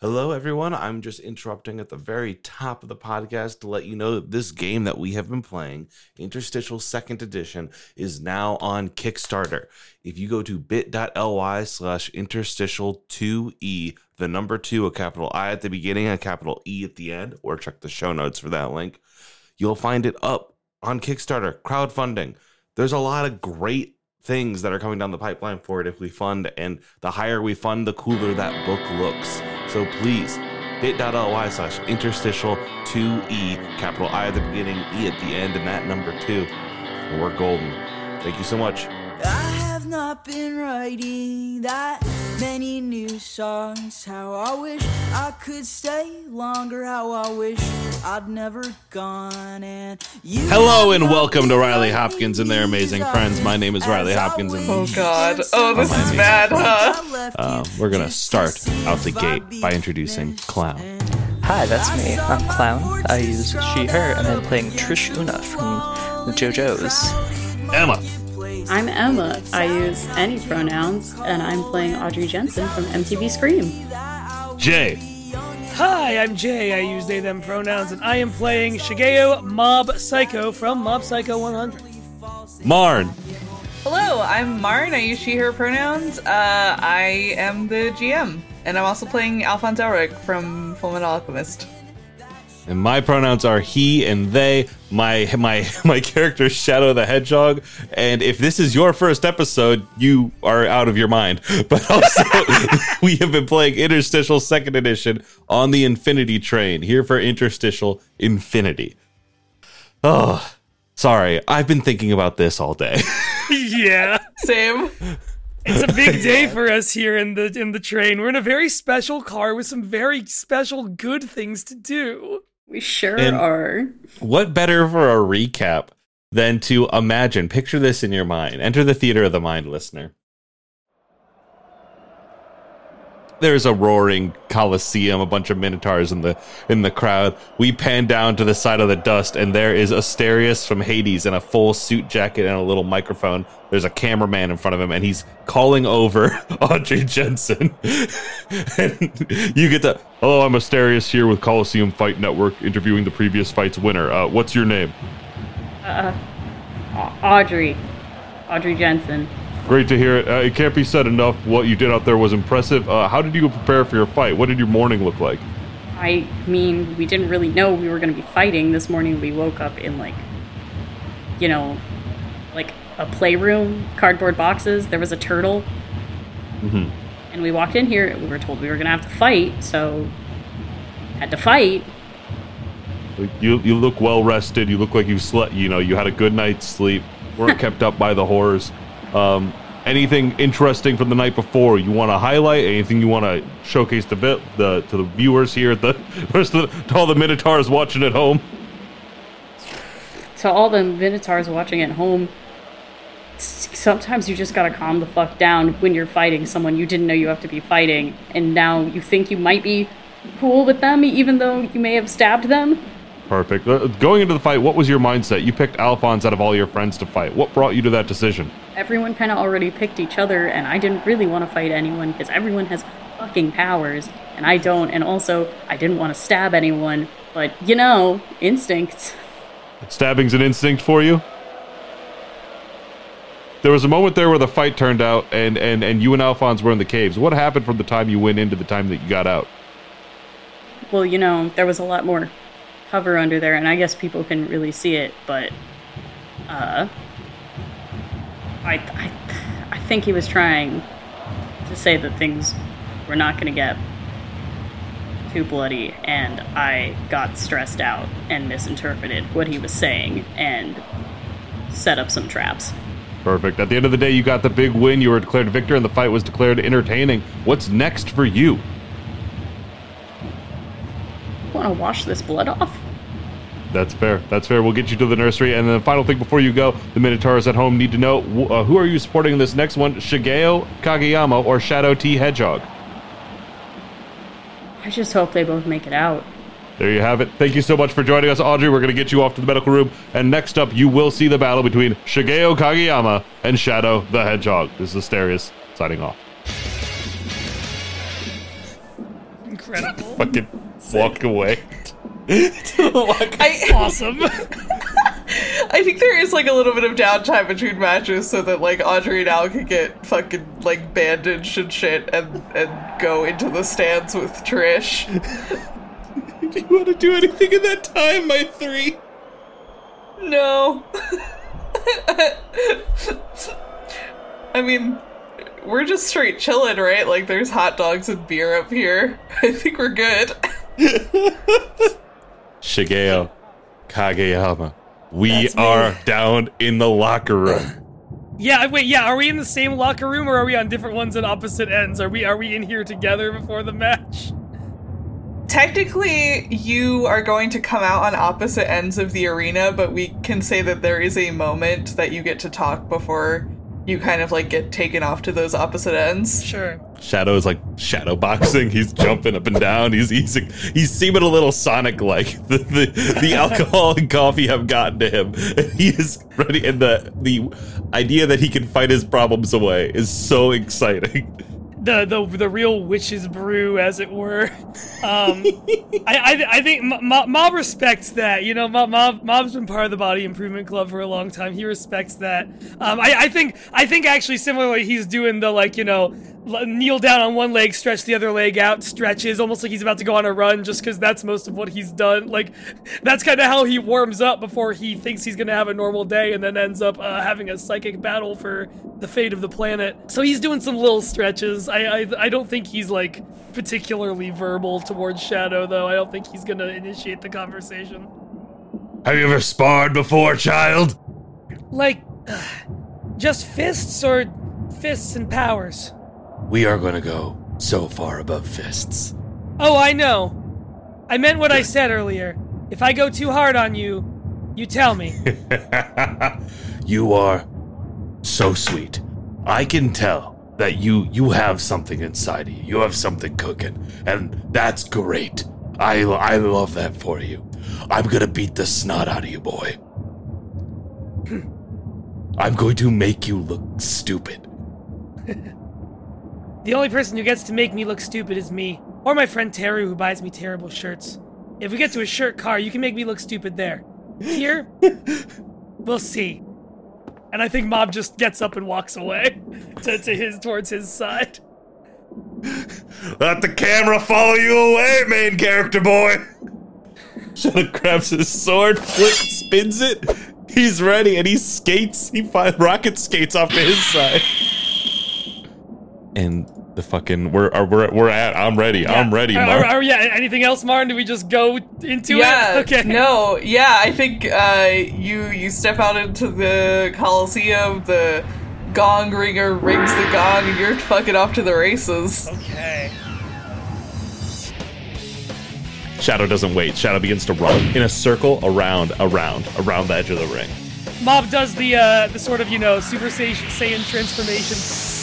Hello, everyone. I'm just interrupting at the very top of the podcast to let you know that this game that we have been playing, Interstitial Second Edition, is now on Kickstarter. If you go to bit.ly slash interstitial2e, the number two, a capital I at the beginning, a capital E at the end, or check the show notes for that link, you'll find it up on Kickstarter, crowdfunding. There's a lot of great things that are coming down the pipeline for it if we fund, and the higher we fund, the cooler that book looks. So please, bit.ly slash interstitial 2E, capital I at the beginning, E at the end, and that number two. And we're golden. Thank you so much. I have not been writing that many new songs. How I wish I could stay longer. How I wish I'd never gone. And you Hello and welcome to Riley Hopkins and their amazing friends. My name is Riley Hopkins and- Oh, God. Oh, this is bad, huh? Uh, we're gonna start out the gate by introducing Clown. Hi, that's me. I'm Clown. I use she, her, and I'm playing Trish Una from the JoJo's. Emma. I'm Emma. I use any pronouns, and I'm playing Audrey Jensen from MTV Scream. Jay. Hi, I'm Jay. I use they them pronouns, and I am playing Shigeo Mob Psycho from Mob Psycho 100. Marn. Hello, I'm Marn. I use she, her pronouns. Uh, I am the GM, and I'm also playing Alphonse Elric from Fullmetal Alchemist. And my pronouns are he and they. My my my character Shadow the Hedgehog. And if this is your first episode, you are out of your mind. But also, we have been playing Interstitial Second Edition on the Infinity Train here for Interstitial Infinity. Oh, sorry. I've been thinking about this all day. yeah, Same. it's a big day for us here in the in the train. We're in a very special car with some very special good things to do. We sure And- are. what better for a recap than to imagine, picture this in your mind. Enter the theater of the mind, listener. There's a roaring coliseum, a bunch of minotaurs in the in the crowd. We pan down to the side of the dust, and there is Asterius from Hades in a full suit jacket and a little microphone. There's a cameraman in front of him, and he's calling over Audrey Jensen. and you get the hello, I'm Asterius here with Coliseum Fight Network, interviewing the previous fight's winner. Uh, what's your name? Uh, Audrey. Audrey Jensen. Great to hear it. Uh, it can't be said enough. What you did out there was impressive. Uh, how did you prepare for your fight? What did your morning look like? I mean, we didn't really know we were going to be fighting. This morning we woke up in, like, you know, like a playroom, cardboard boxes. There was a turtle. Mhm. And we walked in here. We were told we were going to have to fight, so had to fight. You you look well rested. You look like you slept. You know you had a good night's sleep. weren't kept up by the horrors. Um, anything interesting from the night before you want to highlight? Anything you want to showcase to vi- the to the viewers here at the the, to all the minotaurs watching at home? to all the minotaurs watching at home sometimes you just gotta calm the fuck down when you're fighting someone you didn't know you have to be fighting and now you think you might be cool with them even though you may have stabbed them Perfect. Uh, going into the fight, what was your mindset? You picked Alphonse out of all your friends to fight. What brought you to that decision? everyone kind of already picked each other and i didn't really want to fight anyone because everyone has fucking powers and i don't and also i didn't want to stab anyone but you know instincts Stabbing's an instinct for you? There was a moment there where the fight turned out and, and, and you and Alphonse were in the caves. What happened from the time you went in to the time that you got out? well, you know, there was a lot more cover under there, and I guess people couldn't really see it, but uh, I, I, I think he was trying to say that things were not going to get too bloody, and I got stressed out and misinterpreted what he was saying and set up some traps. Perfect. At the end of the day, you got the big win. You were declared victor, and the fight was declared entertaining. What's next for you? Want to wash this blood off? That's fair. That's fair. We'll get you to the nursery. And then the final thing before you go, the Minotaurs at home need to know uh, who are you supporting in this next one? Shigeo Kageyama or Shadow T Hedgehog? I just hope they both make it out. There you have it. Thank you so much for joining us, Audrey. We're going to get you off to the medical room. And next up, you will see the battle between Shigeo Kageyama and Shadow the Hedgehog. This is Asterius signing off. Incredible. Fucking walk away. I, Awesome. I think there is like a little bit of downtime between matches so that like Audrey and Al can get fucking like bandaged and shit and and go into the stands with Trish. Do you want to do anything in that time, my three? No. I mean, we're just straight chilling, right? Like there's hot dogs and beer up here. I think we're good. Shigeo Kageyama. We That's me. are down in the locker room. yeah, wait, yeah, are we in the same locker room or are we on different ones at opposite ends? Are we are we in here together before the match? Technically, you are going to come out on opposite ends of the arena, but we can say that there is a moment that you get to talk before you kind of like get taken off to those opposite ends. Sure. Shadow is like shadow boxing. He's jumping up and down. He's he's he's seeming a little Sonic like. The, the the alcohol and coffee have gotten to him. He is ready, and the the idea that he can fight his problems away is so exciting. the the the real witch's brew, as it were. Um, I, I I think Mo- Mo- Mob respects that. You know, Mob, Mob Mob's been part of the Body Improvement Club for a long time. He respects that. Um, I I think I think actually similarly he's doing the like you know kneel down on one leg, stretch the other leg out, stretches almost like he's about to go on a run, just because that's most of what he's done. Like that's kind of how he warms up before he thinks he's gonna have a normal day, and then ends up uh, having a psychic battle for the fate of the planet. So he's doing some little stretches. I, I I don't think he's like particularly verbal towards Shadow though. I don't think he's gonna initiate the conversation. Have you ever sparred before, child? Like just fists or fists and powers. We are going to go so far above fists. Oh, I know. I meant what I said earlier. If I go too hard on you, you tell me. you are so sweet. I can tell that you you have something inside of you. You have something cooking, and that's great. I I love that for you. I'm gonna beat the snot out of you, boy. I'm going to make you look stupid. The only person who gets to make me look stupid is me, or my friend Teru who buys me terrible shirts. If we get to a shirt car, you can make me look stupid there. Here, we'll see. And I think Mob just gets up and walks away to, to his towards his side. Let the camera follow you away, main character boy. Shadow grabs his sword, flick, spins it. He's ready, and he skates. He fi- rocket skates off to his side. And the fucking we're are, we're we're at. I'm ready. I'm ready, Are, Mark. are- are- yeah. Anything else, Martin? Do we just go into yeah. it? Okay. No. Yeah. I think uh, you you step out into the Coliseum. The gong ringer rings the gong, and you're fucking off to the races. Okay. Shadow doesn't wait. Shadow begins to run in a circle around, around, around the edge of the ring. Mob does the uh, the sort of you know Super Saiyan, Saiyan transformation.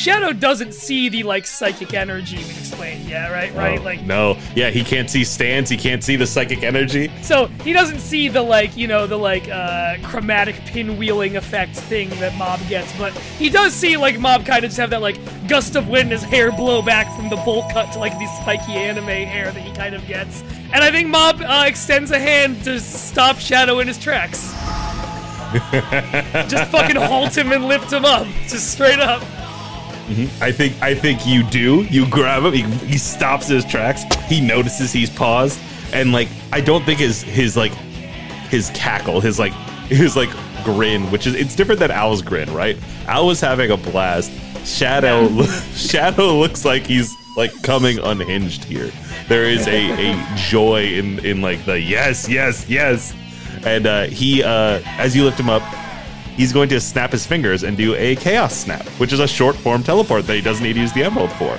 Shadow doesn't see the like psychic energy we explained. Yeah, right, right. Oh, like no, yeah, he can't see stands. He can't see the psychic energy. so he doesn't see the like you know the like uh, chromatic pinwheeling effect thing that Mob gets, but he does see like Mob kind of just have that like gust of wind, his hair blow back from the bolt cut to like the spiky anime hair that he kind of gets. And I think Mob uh, extends a hand to stop Shadow in his tracks. just fucking halt him and lift him up, just straight up. I think I think you do. You grab him. He, he stops his tracks. He notices he's paused, and like I don't think his his like his cackle, his like his like grin, which is it's different than Al's grin, right? Al was having a blast. Shadow Shadow looks like he's like coming unhinged here. There is a, a joy in in like the yes yes yes, and uh, he uh, as you lift him up, he's going to snap his fingers and do a chaos snap, which is a short form teleport that he doesn't need to use the emerald for.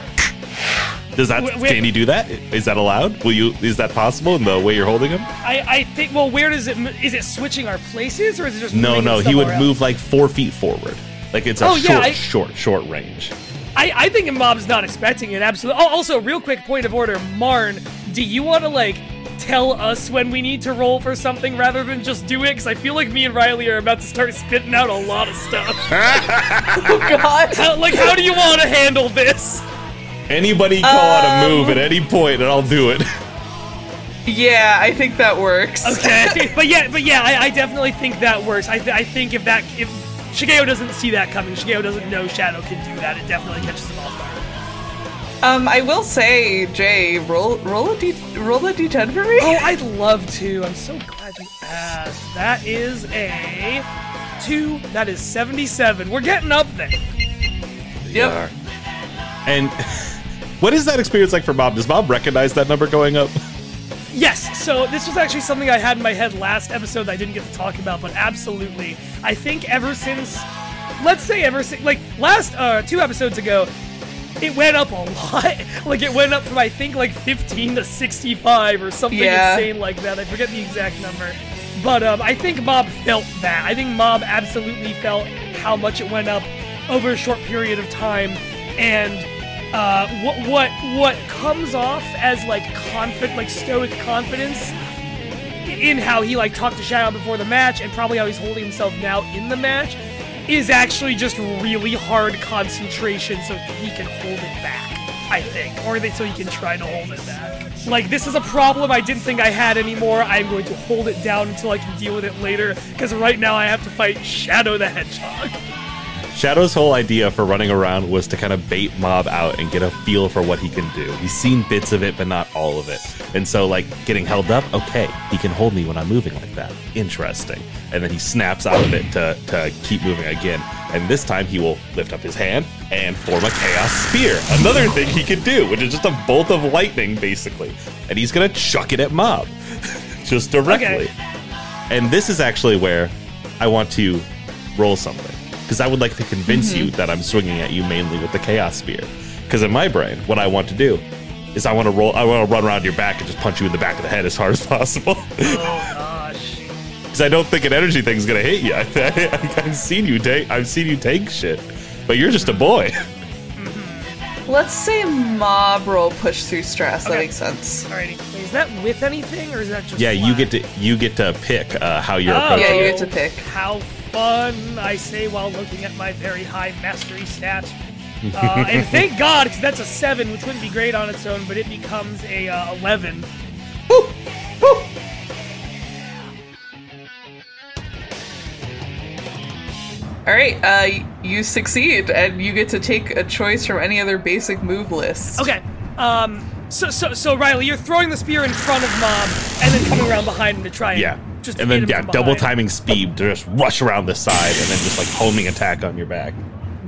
Does that wait. can he do that? Is that allowed? Will you? Is that possible in the way you're holding him? I, I think. Well, where does it? Is it switching our places, or is it just? No, no. He would else? move like four feet forward. Like it's a Oh, yeah, short, I- short, short range. I, I think Mob's not expecting it. Absolutely. Oh, also, real quick point of order, Marn. Do you want to like tell us when we need to roll for something rather than just do it? Because I feel like me and Riley are about to start spitting out a lot of stuff. Oh God. How, like, how do you want to handle this? Anybody call out a um, move at any point, and I'll do it. Yeah, I think that works. Okay, but yeah, but yeah, I, I definitely think that works. I, th- I think if that if Shigeo doesn't see that coming, Shigeo doesn't know Shadow can do that. It definitely catches him off guard. Um, I will say, Jay, roll roll a d roll a d10 for me. Oh, I'd love to. I'm so glad you asked. That is a two. That is 77. We're getting up there. yep. And what is that experience like for Mob? Does Mob recognize that number going up? Yes, so this was actually something I had in my head last episode that I didn't get to talk about, but absolutely. I think ever since, let's say ever since, like last, uh, two episodes ago, it went up a lot. like it went up from I think like 15 to 65 or something Yeah. insane like that. I forget the exact number. But um, I think Mob felt that. I think Mob absolutely felt how much it went up over a short period of time, and uh, what what what comes off as like confident, like stoic confidence in how he like talked to Shadow before the match, and probably how he's holding himself now in the match, is actually just really hard concentration, so he can hold it back. I think, or they, so he can try to hold it back. Like this is a problem I didn't think I had anymore. I'm going to hold it down until I can deal with it later, because right now I have to fight Shadow the Hedgehog. Shadow's whole idea for running around was to kind of bait Mob out and get a feel for what he can do. He's seen bits of it, but not all of it. And so, like, getting held up, okay, he can hold me when I'm moving like that. Interesting. And then he snaps out of it to, to keep moving again. And this time he will lift up his hand and form a Chaos Spear. Another thing he can do, which is just a bolt of lightning, basically. And he's going to chuck it at Mob. just directly. Okay. And this is actually where I want to roll something. Because I would like to convince you that I'm swinging at you mainly with the Chaos Spear. Because in my brain, what I want to do is I want to roll, I want to run around your back and just punch you in the back of the head as hard as possible. Oh gosh. Because I don't think an energy thing's gonna hit you. I, have seen you take, I've seen you take shit, but you're just a boy. Let's say mob roll push through stress. That makes sense. Alrighty. Is that with anything, or is that just? Yeah, you get to you get to pick uh, how you're Oh. approaching. Yeah, you get to pick. How fun, I say while looking at my very high mastery stat. Uh, and thank God, because that's a 7, which wouldn't be great on its own, but it becomes a uh, 11. All right, uh, you succeed, and you get to take a choice from any other basic move list. Okay, um, so, so, so Riley, you're throwing the spear in front of Mob, and then coming around behind him to try and Yeah. Just and then yeah, double timing speed to just rush around the side and then just like homing attack on your back.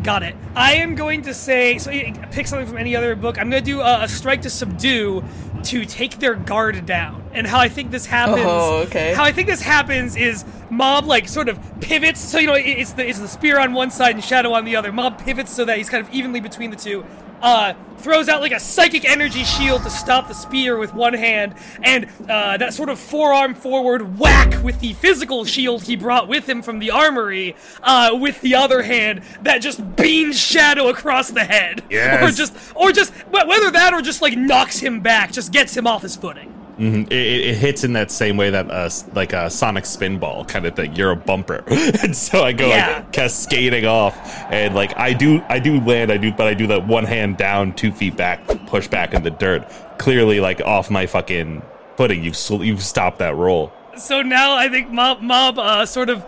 Got it. I am going to say so. Pick something from any other book. I'm going to do a, a strike to subdue to take their guard down. And how I think this happens. Oh, okay. How I think this happens is Mob like sort of pivots. So you know it's the it's the spear on one side and Shadow on the other. Mob pivots so that he's kind of evenly between the two. Uh, throws out like a psychic energy shield to stop the spear with one hand, and uh, that sort of forearm forward whack with the physical shield he brought with him from the armory, uh, with the other hand that just beams Shadow across the head, Yes. or just, or just whether that or just like knocks him back, just gets him off his footing. Mhm. It, it, it hits in that same way that uh, like a sonic spinball kind of thing. You're a bumper, and so I go Yeah. like cascading off, and like I do, I do land, I do, but I do that one hand down, two feet back, push back in the dirt, clearly like off my fucking footing. You've sl- you've stopped that roll. So now I think Mob Mob uh, sort of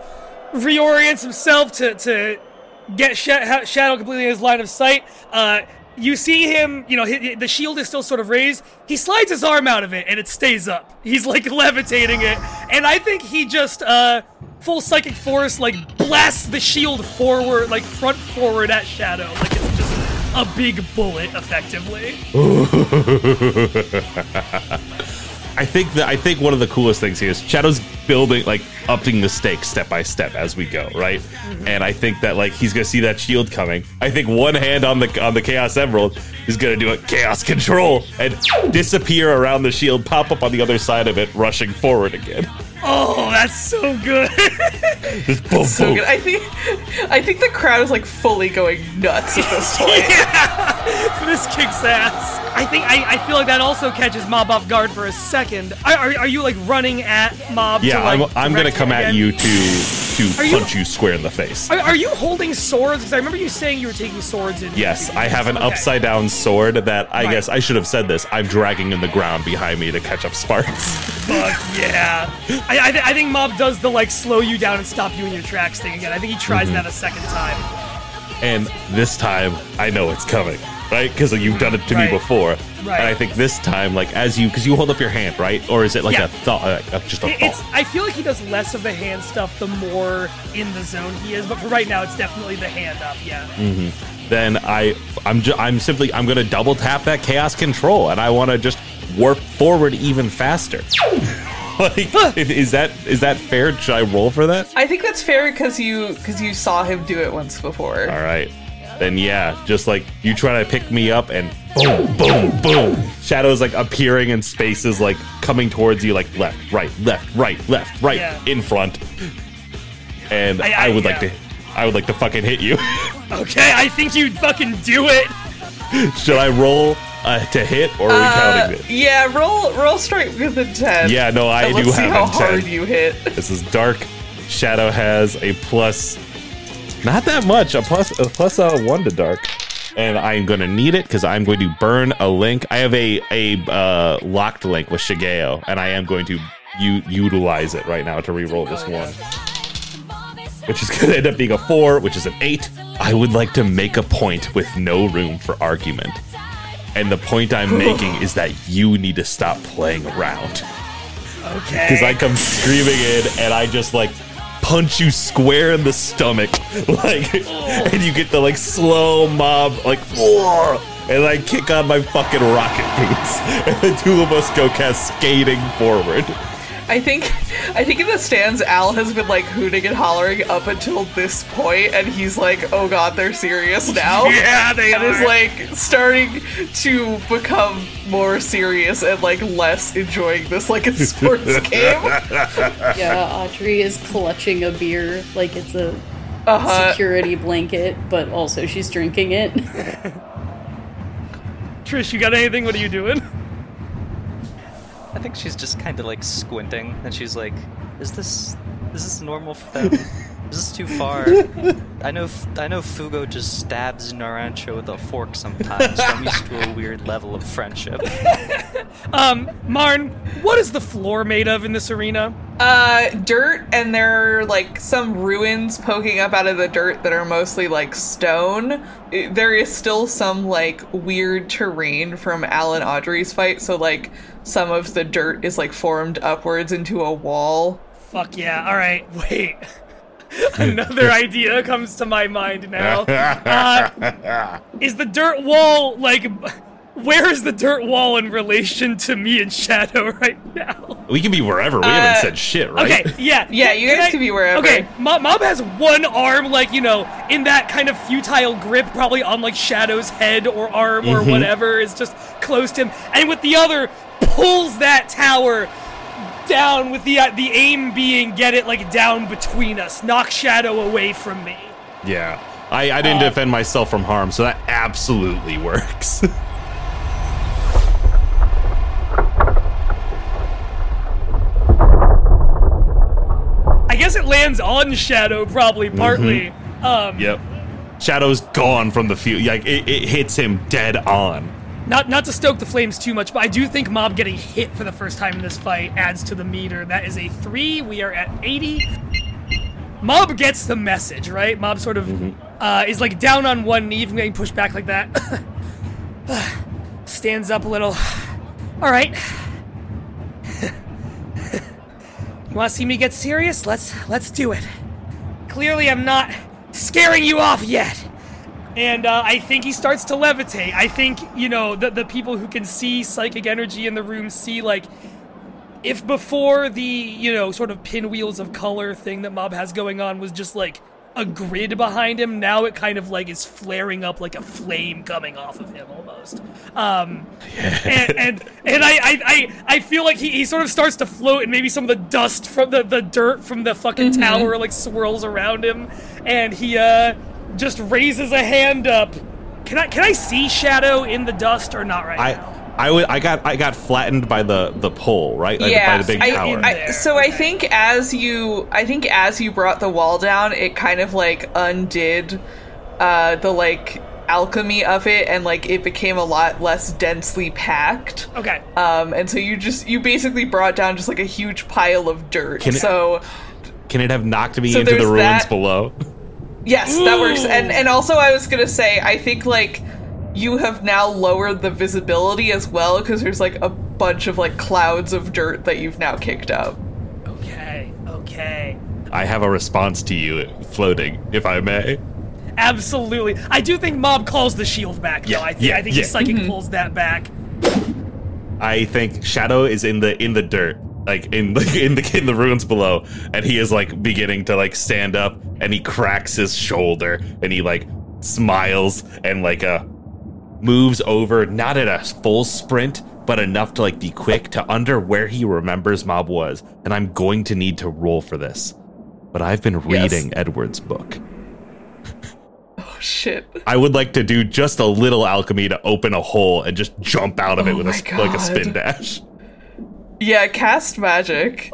reorients himself to to get Sh- Shadow completely in his line of sight. Uh, you see him, you know, the shield is still sort of raised. He slides his arm out of it, and it stays up. He's like levitating it, and I think he just uh, full psychic force like blasts the shield forward, like front forward at Shadow, like it's just a big bullet, effectively. I think that I think one of the coolest things here is Shadow's building like upping the stakes step by step as we go, right? Mm-hmm. And I think that like he's gonna see that shield coming. I think one hand on the on the Chaos Emerald is gonna do a Chaos Control and disappear around the shield, pop up on the other side of it, rushing forward again. Oh, that's so good. Just boom, So boom. good. I think, I think the crowd is like fully going nuts at this point. this kicks ass. I think I, I feel like that also catches Mob off guard for a second. Are, are, are you like running at Mob? Yeah, to, like, I'm, I'm gonna come him at you to to Are you- punch you square in the face. Are, are you holding swords? Because I remember you saying you were taking swords in. Yes, I have an Okay. upside down sword that I Right. guess I should have said this. I'm dragging in the ground behind me to catch up sparks. Fuck yeah! I, I, th- I think Mob does the like slow you down and stop you in your tracks thing again. I think he tries Mm-hmm. that a second time. and this time I know it's coming, right? Because you've done it to Right. me before. Right. And I think this time, like as you, because you hold up your hand, right? Or is it like Yeah. a thought, uh, just a It- thought? It's. I feel like he does less of the hand stuff the more in the zone he is. But for right now, it's definitely the hand up. Yeah. then I I'm ju- I'm simply I'm gonna double tap that chaos control and I want to just warp forward even faster. like, if, is that is that fair? Should I roll for that? I think that's fair because you because you saw him do it once before. All right. Then yeah, just like you try to pick me up and boom, boom, boom. Shadows like appearing in spaces like coming towards you like left, right, left, right, left, right, Yeah. in front. And I- I, I- would like to I would like to fucking hit you. Okay, I think you fucking do it. Should I roll uh, to hit or are we Uh, counting it? yeah, roll roll straight with a ten. Yeah, no, I and do let's see have how a 10. hard you hit. This is dark. Shadow has a plus, not that much, a plus a plus a one to dark, and I'm gonna need it because I'm going to burn a link. I have a a uh, locked link with Shigeo, and I am going to u- utilize it right now to re-roll this one, which is gonna end up being a four, which is an eight. I would like to make a point with no room for argument. And the point I'm making is that you need to stop playing around Okay. because I come screaming in and I just like punch you square in the stomach, like, oh. and you get the like slow mob like, "Roar," and I kick on my fucking rocket boots, and the two of us go cascading forward. I think I think in the stands Al has been like hooting and hollering up until this point, and he's like, "Oh God, they're serious now." Yeah, they and is like starting to become more serious and like less enjoying this like a sports game. Yeah, Audrey is clutching a beer like it's a Uh-huh. security blanket, but also she's drinking it. Trish, you got anything? What are you doing? I think she's just kind of like squinting, and she's like, "Is this is this normal for them? Is this too far? I know F- I know Fugo just stabs Narancia with a fork sometimes. so I'm used to a weird level of friendship." Um, Marn, what is the floor made of in this arena? Uh, dirt, and there are like some ruins poking up out of the dirt that are mostly like stone. I- There is still some like weird terrain from Al and Audrey's fight, so like some of the dirt is like formed upwards into a wall. Fuck yeah. All right, wait. Another idea comes to my mind now. Uh, is the dirt wall like? Where is the dirt wall in relation to me and Shadow right now? We can be wherever. We Uh, haven't said shit, right? Okay, yeah, Yeah, you guys can be wherever. Okay, Mob, Mob has one arm, like you know, in that kind of futile grip, probably on like Shadow's head or arm or whatever is just close to him, and with the other pulls that tower down with the uh, the aim being get it like down between us, knock Shadow away from me. Yeah. I, I didn't Uh, defend myself from harm, so that absolutely works. I guess it lands on Shadow probably partly. Um, yep. Shadow's gone from the field. Like it, it hits him dead on. Not not to stoke the flames too much, but I do think Mob getting hit for the first time in this fight adds to the meter. That is a three. We are at 80. Mob gets the message, right? Mob sort of uh, is like down on one knee from getting pushed back like that. Stands up a little. All right. you want to see me get serious? Let's let's do it. Clearly, I'm not scaring you off yet and uh, I think he starts to levitate. I think you know the the people who can see psychic energy in the room see like if before the you know sort of pinwheels of color thing that Mob has going on was just like a grid behind him. Now it kind of like is flaring up like a flame coming off of him almost. Um, and and, and I, I, I, I feel like he, he sort of starts to float and maybe some of the dust from the, the dirt from the fucking tower like swirls around him and he uh just raises a hand up. Can I can I see Shadow in the dust or not right I now? I would. I got. I got flattened by the the pole, right? Like, yeah, by the big I- tower. I- so I think as you, I think as you brought the wall down, it kind of like undid uh, the like alchemy of it, and like it became a lot less densely packed. Okay. Um, and so you just you basically brought down just like a huge pile of dirt. Can it- so Can it have knocked me So into the ruins that. below? Yes, that works. And and also I was gonna say I think like you have now lowered the visibility as well because there's like a bunch of like clouds of dirt that you've now kicked up. Okay. Okay. I have a response to you floating, if I may. Absolutely. I do think Mob calls the shield back, though. Yeah, I, th- yeah, I think yeah. his psychic Mm-hmm. pulls that back. I think Shadow is in the in the dirt, like in the in the in the ruins below, and he is like beginning to like stand up, and he cracks his shoulder, and he like smiles and like uh moves over, not at a full sprint, but enough to like be quick to under where he remembers Mob was, and I'm going to need to roll for this. But I've been Yes. reading Edward's book. Oh shit. I would like to do just a little alchemy to open a hole and just jump out of it Oh with a like a spin dash. Yeah, cast magic.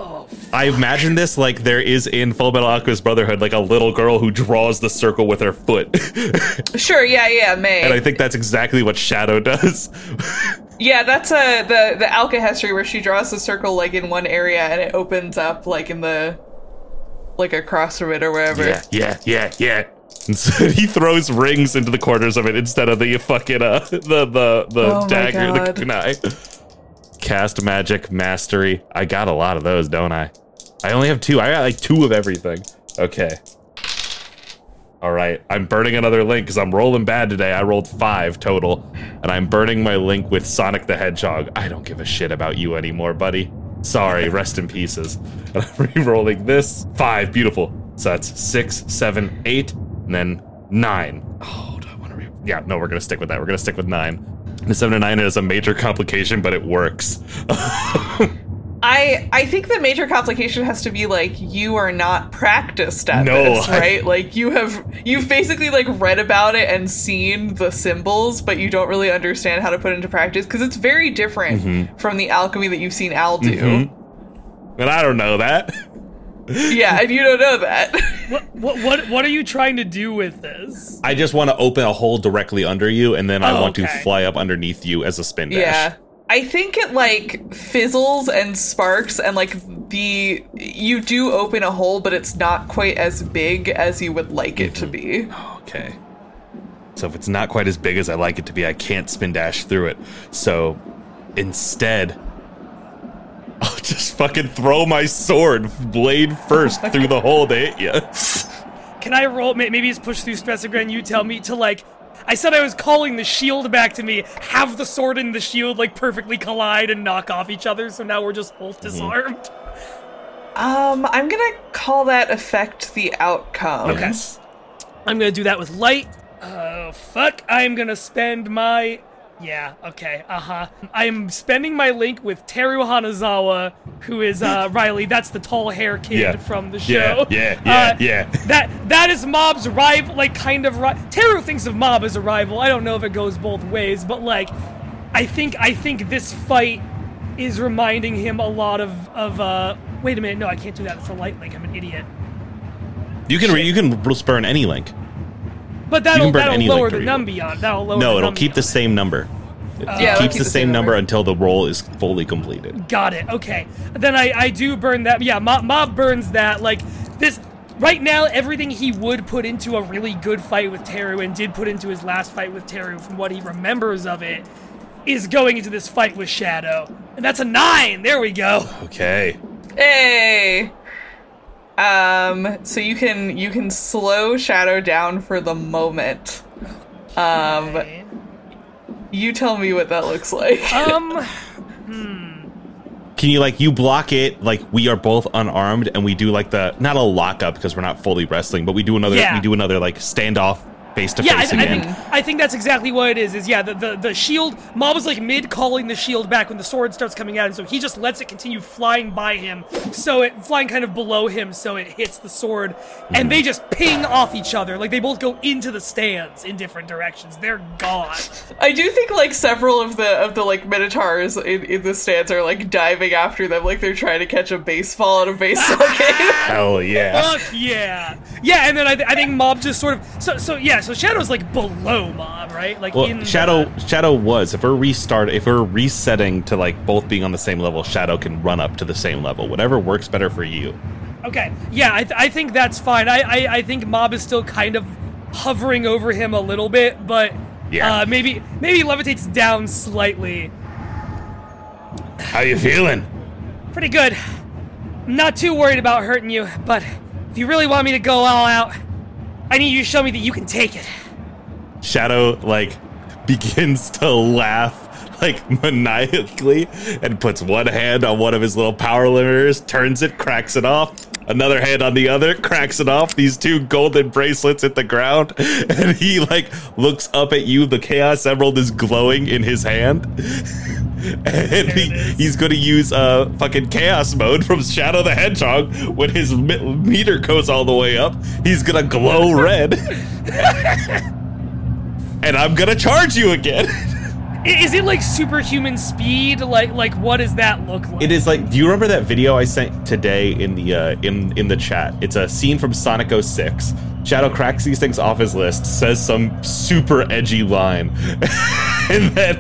I imagine this like there is in Full Metal Alchemist Brotherhood, like a little girl who draws the circle with her foot, Sure, yeah, yeah, May. and I think that's exactly what Shadow does. yeah, that's uh the the alkahestry where she draws the circle like in one area and it opens up like in the like across from it or wherever. yeah, yeah, yeah, yeah. And so he throws rings into the corners of it instead of the fucking uh the the the Oh dagger, the kunai. Cast magic mastery. I got a lot of those, don't I? I only have two. I got like two of everything. Okay. All right. I'm burning another link because I'm rolling bad today. I rolled five total, and I'm burning my link with Sonic the Hedgehog. I don't give a shit about you anymore, buddy. Sorry. Rest in pieces. And I'm re-rolling this. Five. Beautiful. So that's six, seven, eight, and then nine. Oh, do I want to re? Yeah. No, we're gonna stick with that. We're gonna stick with nine. The seven to nine is a major complication, but it works. I I think the major complication has to be like you are not practiced at No, this, I- right? Like you have you've basically like read about it and seen the symbols, but you don't really understand how to put into practice because it's very different Mm-hmm. from the alchemy that you've seen Al do. and I don't know that. Yeah, and you don't know that. What, what what what are you trying to do with this? I just want to open a hole directly under you, and then I Oh, want to fly up underneath you as a spin dash. yeah. I think it like fizzles and sparks and like the you do open a hole but it's not quite as big as you would like it to mm-hmm. be. Okay. So if it's not quite as big as I like it to be, I can't spin dash through it. So instead, I'll just fucking throw my sword blade first through the hole to hit you. Can I roll? may- Maybe it's push through Stressagram. You tell me to like. I said I was calling the shield back to me. Have the sword and the shield like perfectly collide and knock off each other. So now we're just both disarmed. Um, I'm gonna call that affect the outcome. Okay. I'm gonna do that with light. Oh fuck! I'm gonna spend my. Yeah. Okay. Uh huh. I'm spending my link with Teru Hanazawa, who is uh Riley. That's the tall hair kid Yeah. from the show. yeah, yeah, Uh, yeah. That that is Mob's rival. Like kind of. Ri- Teru thinks of Mob as a rival. I don't know if it goes both ways, but like, I think I think this fight is reminding him a lot of of. uh Wait a minute. No, I can't do that. It's a light link. I'm an idiot. You can re- you can spurn any link. But that'll burn that'll any lower link the to beyond. That'll lower. No, the it'll num keep the same number. It, it Yeah, it'll keeps keep the the same same number number. until the roll is fully completed. Got it. Okay. Then I I do burn that. Yeah, Mob, Mob burns that. Like this. Right now, everything he would put into a really good fight with Teru and did put into his last fight with Teru, from what he remembers of it, is going into this fight with Shadow, and that's a nine. There we go. Okay. Hey. Um, so you can you can slow Shadow down for the moment. Um, you tell me what that looks like. Um. Can you like you block it like we are both unarmed and we do like the not a lockup because we're not fully wrestling, but we do another Yeah. we do another like standoff face to Yeah, I, face I think I think that's exactly what it is. Is yeah, the, the the shield. Mob was like mid calling the shield back when the sword starts coming out, and so he just lets it continue flying by him. So it flying kind of below him, so it hits the sword, and they just ping off each other. Like they both go into the stands in different directions. They're gone. I do think like several of the of the like minotaurs in, in the stands are like diving after them, like they're trying to catch a baseball at a baseball game. Hell yeah. Fuck yeah, yeah. And then I, th- I think Mob just sort of so so yeah. So Shadow's like below Mob, right? Like Well, in the- Shadow Shadow was if we're restart if we're resetting to like both being on the same level, Shadow can run up to the same level. Whatever works better for you. Okay, yeah, I, th- I think that's fine. I, I I think Mob is still kind of hovering over him a little bit, but Yeah. uh, maybe maybe levitates down slightly. How you feeling? Pretty good. Not too worried about hurting you, but if you really want me to go all out, I need you to show me that you can take it. Shadow like begins to laugh like maniacally and puts one hand on one of his little power limiters, turns it, cracks it off. Another hand on the other, cracks it off. These two golden bracelets hit the ground, and he like looks up at you. The chaos emerald is glowing in his hand, and he, he's going to use uh fucking chaos mode from Shadow the Hedgehog. When his meter goes all the way up, he's gonna glow red and I'm gonna charge you again. Is it like superhuman speed? Like like what does that look like? It is like, do you remember that video I sent today in the uh, in in the chat? It's a scene from Sonic 06. Shadow cracks these things off his list, says some super edgy line, and then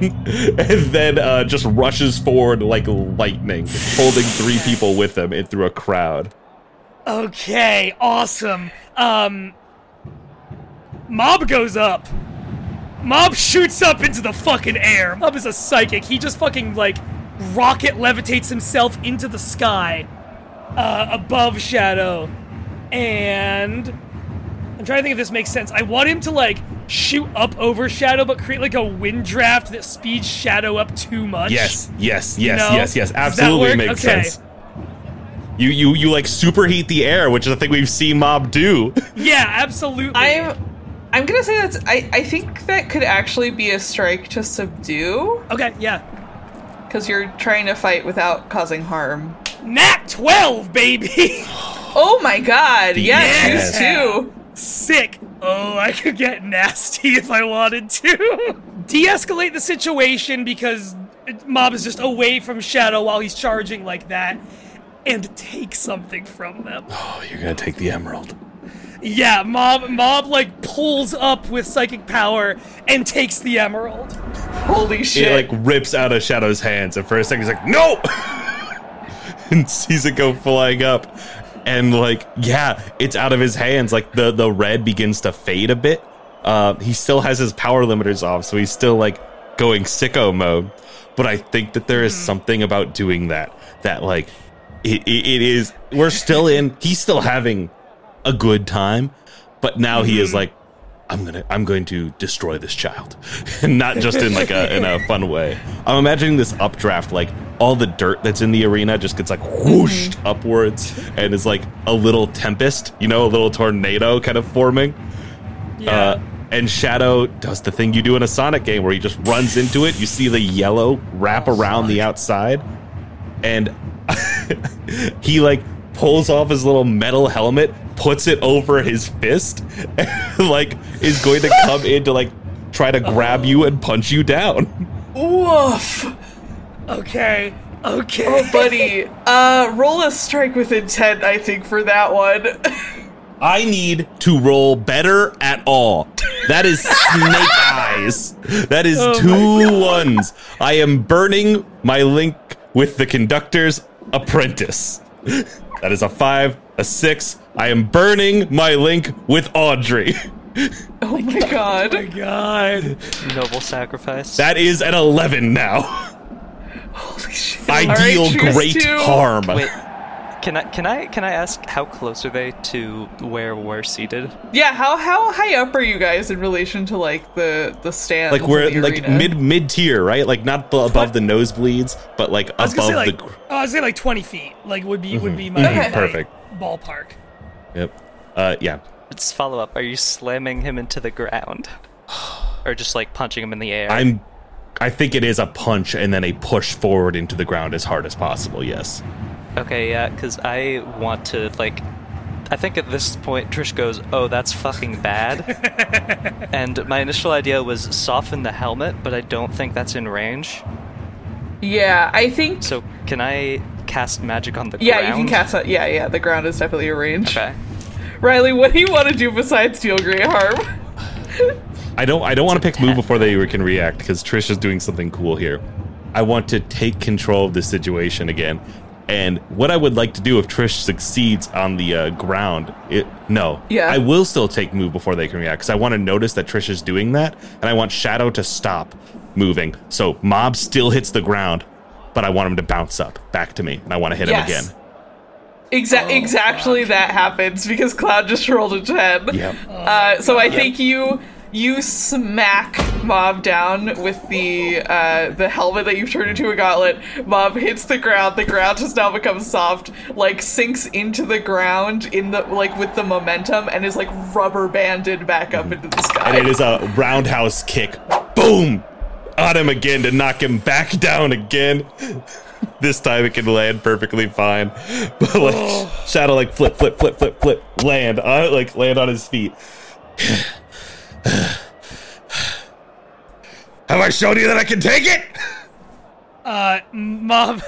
and then uh, just rushes forward like lightning, holding three people with him in through a crowd. Okay, awesome. Um Mob goes up. Mob shoots up into the fucking air. Mob is a psychic. He just fucking like rocket levitates himself into the sky uh, above Shadow. And I'm trying to think if this makes sense. I want him to like shoot up over Shadow but create like a wind draft that speeds Shadow up too much. Yes, yes, yes, know? yes, yes. Absolutely makes Okay. sense. You you you like superheat the air, which is a thing we've seen Mob do. Yeah, absolutely. I'm I'm gonna say that's I, I think that could actually be a strike to subdue Okay, yeah. because you're trying to fight without causing harm. Nat 12, baby! Oh my god, yes, Yes. use two. Sick. Oh, I could get nasty if I wanted to. De escalate the situation because Mob is just away from Shadow while he's charging like that. And take something from them. Oh, you're gonna take the emerald. Yeah, Mob Mob like pulls up with psychic power and takes the emerald. Holy shit. It like rips out of Shadow's hands, and for a second he's like, "No!" and sees it go flying up, and like, yeah, it's out of his hands. Like the the red begins to fade a bit. Uh, he still has his power limiters off, so he's still like going sicko mode. But I think that there is something about doing that that like it, it, it is. We're still in. He's still having a good time, but now he is like, I'm gonna I'm going to destroy this child, and not just in like a in a fun way. I'm imagining this updraft, like all the dirt that's in the arena just gets like whooshed upwards, and is like a little tempest, you know, a little tornado kind of forming. Yeah. Uh, and Shadow does the thing you do in a Sonic game where he just runs into it. You see the yellow wrap around the outside, and he like pulls off his little metal helmet, puts it over his fist, and like is going to come in to like try to grab you and punch you down. Woof. okay. Okay. Oh, buddy. Uh, roll a strike with intent, I think, for that one. I need to roll better at all. That is snake eyes. That is Oh my two ones. I am burning my link with the conductor's apprentice. That is a five, a six. I am burning my link with Audrey. oh my god. Oh my god. Noble sacrifice. That is an 11 now. Holy shit. I All right, deal choose great harm. Wait, can I can I can I ask how close are they to where we're seated? Yeah, how how high up are you guys in relation to like the the stand? Like we're like mid mid tier, right? Like not b- above the nosebleeds, but like I was above gonna say like the. oh, I was gonna say like 20 feet. Like would be would be my mhm, my perfect. ballpark. Yep. Uh, yeah. Let's follow up. Are you slamming him into the ground, or just like punching him in the air? I'm. I think it is a punch and then a push forward into the ground as hard as possible. Yes. Okay, yeah, because I want to like. I think at this point Trish goes, "Oh, that's fucking bad," and my initial idea was soften the helmet, but I don't think that's in range. Yeah, I think. So can I cast magic on the yeah, ground? Yeah, you can cast it. Yeah, yeah, the ground is definitely a range. Okay. Riley, what do you want to do besides deal great harm? I don't. I don't want to pick move before they can react because Trish is doing something cool here. I want to take control of the situation again. And what I would like to do if Trish succeeds on the uh, ground, it no, Yeah. I will still take move before they can react because I want to notice that Trish is doing that, and I want Shadow to stop moving. So Mob still hits the ground, but I want him to bounce up back to me, and I want to hit Yes. him again. Exa- exactly that happens because Cloud just rolled a 10. Yep. Uh, so I think you you smack Mob down with the uh, the helmet that you've turned into a gauntlet. Mob hits the ground. The ground has now become soft, like sinks into the ground in the like with the momentum, and is like rubber banded back up into the sky. and it is a roundhouse kick. Boom! On him again to knock him back down again. this time it can land perfectly fine. But like Shadow like flip, flip, flip, flip, flip, land on like land on his feet. Have I shown you that I can take it? Uh, Mob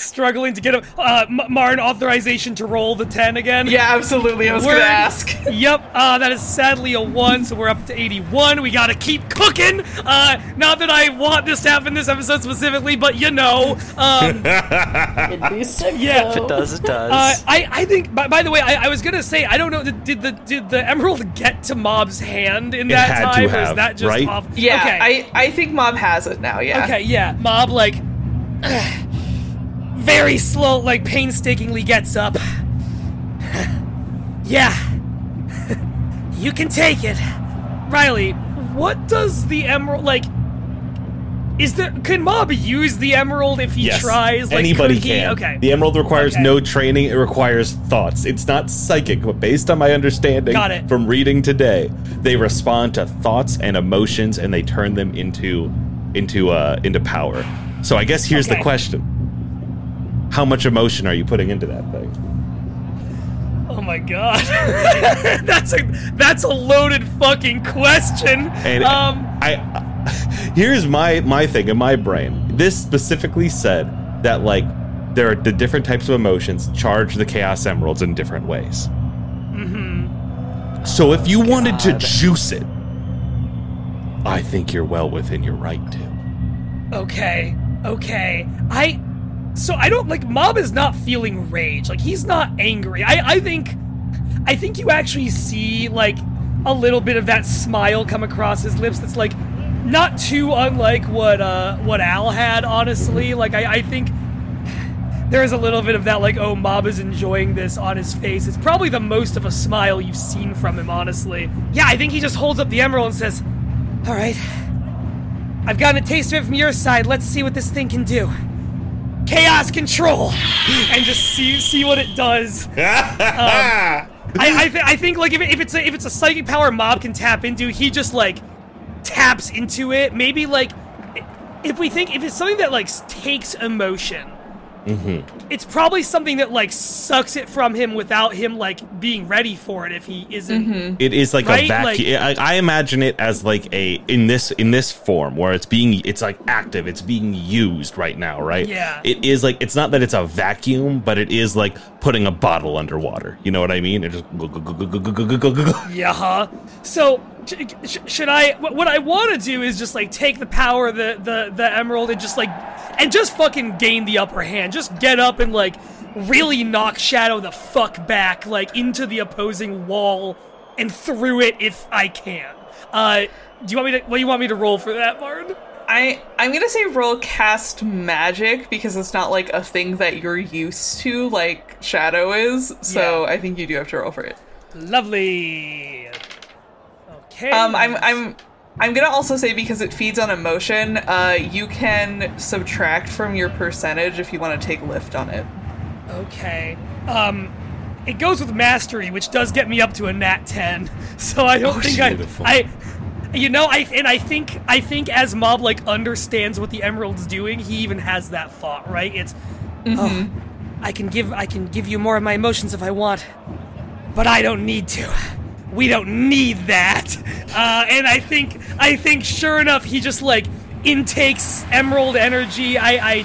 struggling to get a uh, M- Marn authorization to roll the ten again. yeah, absolutely. I was Word. gonna ask. Yep, uh, that is sadly a one, so we're up to 81. We gotta keep cooking. Uh, not that I want this to happen this episode specifically, but you know. Um, It'd be sick. Yeah. If it does, it does. uh, I, I think. By, by the way, I, I was gonna say I don't know. Did, did the did the emerald get to Mob's hand in It that had to time, or is that just right? off? Yeah, Okay. I I think Mob has it now. Yeah. Okay, yeah. Mob, like, very slow, like, painstakingly gets up. yeah. you can take it. Riley, what does the emerald, like, is there, can Mob use the emerald if he Yes. tries? Like, Anybody can. Okay. The emerald requires Okay. no training, it requires thoughts. It's not psychic, but based on my understanding Got it. from reading today, they respond to thoughts and emotions and they turn them into into uh into power. So I guess here's Okay. the question. How much emotion are you putting into that thing? Oh my god. that's a that's a loaded fucking question. And um I here's my my thing in my brain. This specifically said that like there are the different types of emotions charge the chaos emeralds in different ways. Mm-hmm. So if you wanted to juice it, I think you're well within your right to. Okay, okay. I so I don't like Mob is not feeling rage. Like he's not angry. I I think I think you actually see like a little bit of that smile come across his lips that's like not too unlike what uh what Al had, honestly. Like I, I think there is a little bit of that like oh Mob is enjoying this on his face. It's probably the most of a smile you've seen from him, honestly. Yeah, I think he just holds up the emerald and says, Alright. I've gotten a taste of it from your side. Let's see what this thing can do. Chaos control, and just see see what it does. Um, I I, th- I think like if, it, if it's a, if it's a psychic power mob can tap into, he just like taps into it. Maybe like if we think if it's something that like takes emotion, mm-hmm. It's probably something that like sucks it from him without him like being ready for it. If he isn't, It is like Right? a vacuum. I, I imagine it as like a in this in this form where it's being it's like active. It's being used right now, right? Yeah. It is like it's not that it's a vacuum, but it is like putting a bottle underwater. You know what I mean? It just go, go, go, go, go, go, go, go, go, go. Yeah. huh? So sh- sh- should I? What I want to do is just like take the power of the the the emerald and just like and just fucking gain the upper hand. Just get up and like really knock Shadow the fuck back like into the opposing wall and through it if I can. Uh, do you want me to? What do you want me to roll for that, Bard? I I'm gonna say roll cast magic because it's not like a thing that you're used to like Shadow is. So Yeah. I think you do have to roll for it. Lovely. Okay. Um, I'm I'm I'm gonna also say because it feeds on emotion, uh, you can subtract from your percentage if you want to take lift on it. Okay. Um, it goes with mastery, which does get me up to a nat ten. So I don't Oh, think beautiful. I, I, you know, I and I think I think as Mob like understands what the Emerald's doing, he even has that thought, right? It's, oh, I can give I can give you more of my emotions if I want, but I don't need to. We don't need that. Uh, and I think I think sure enough, he just like intakes Emerald energy. I, I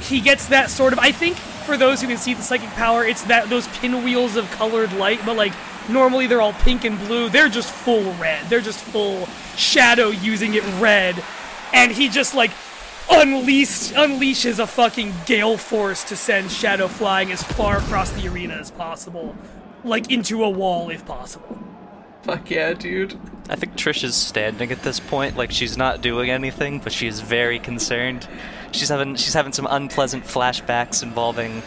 he gets that sort of. I think for those who can see the psychic power, it's that those pinwheels of colored light, but like normally they're all pink and blue. They're just full red. They're just full shadow using it red, and he just like unleashed unleashes a fucking gale force to send shadow flying as far across the arena as possible, like into a wall if possible. Fuck yeah, dude. I think Trish is standing at this point, like she's not doing anything, but she is very concerned. She's having she's having some unpleasant flashbacks involving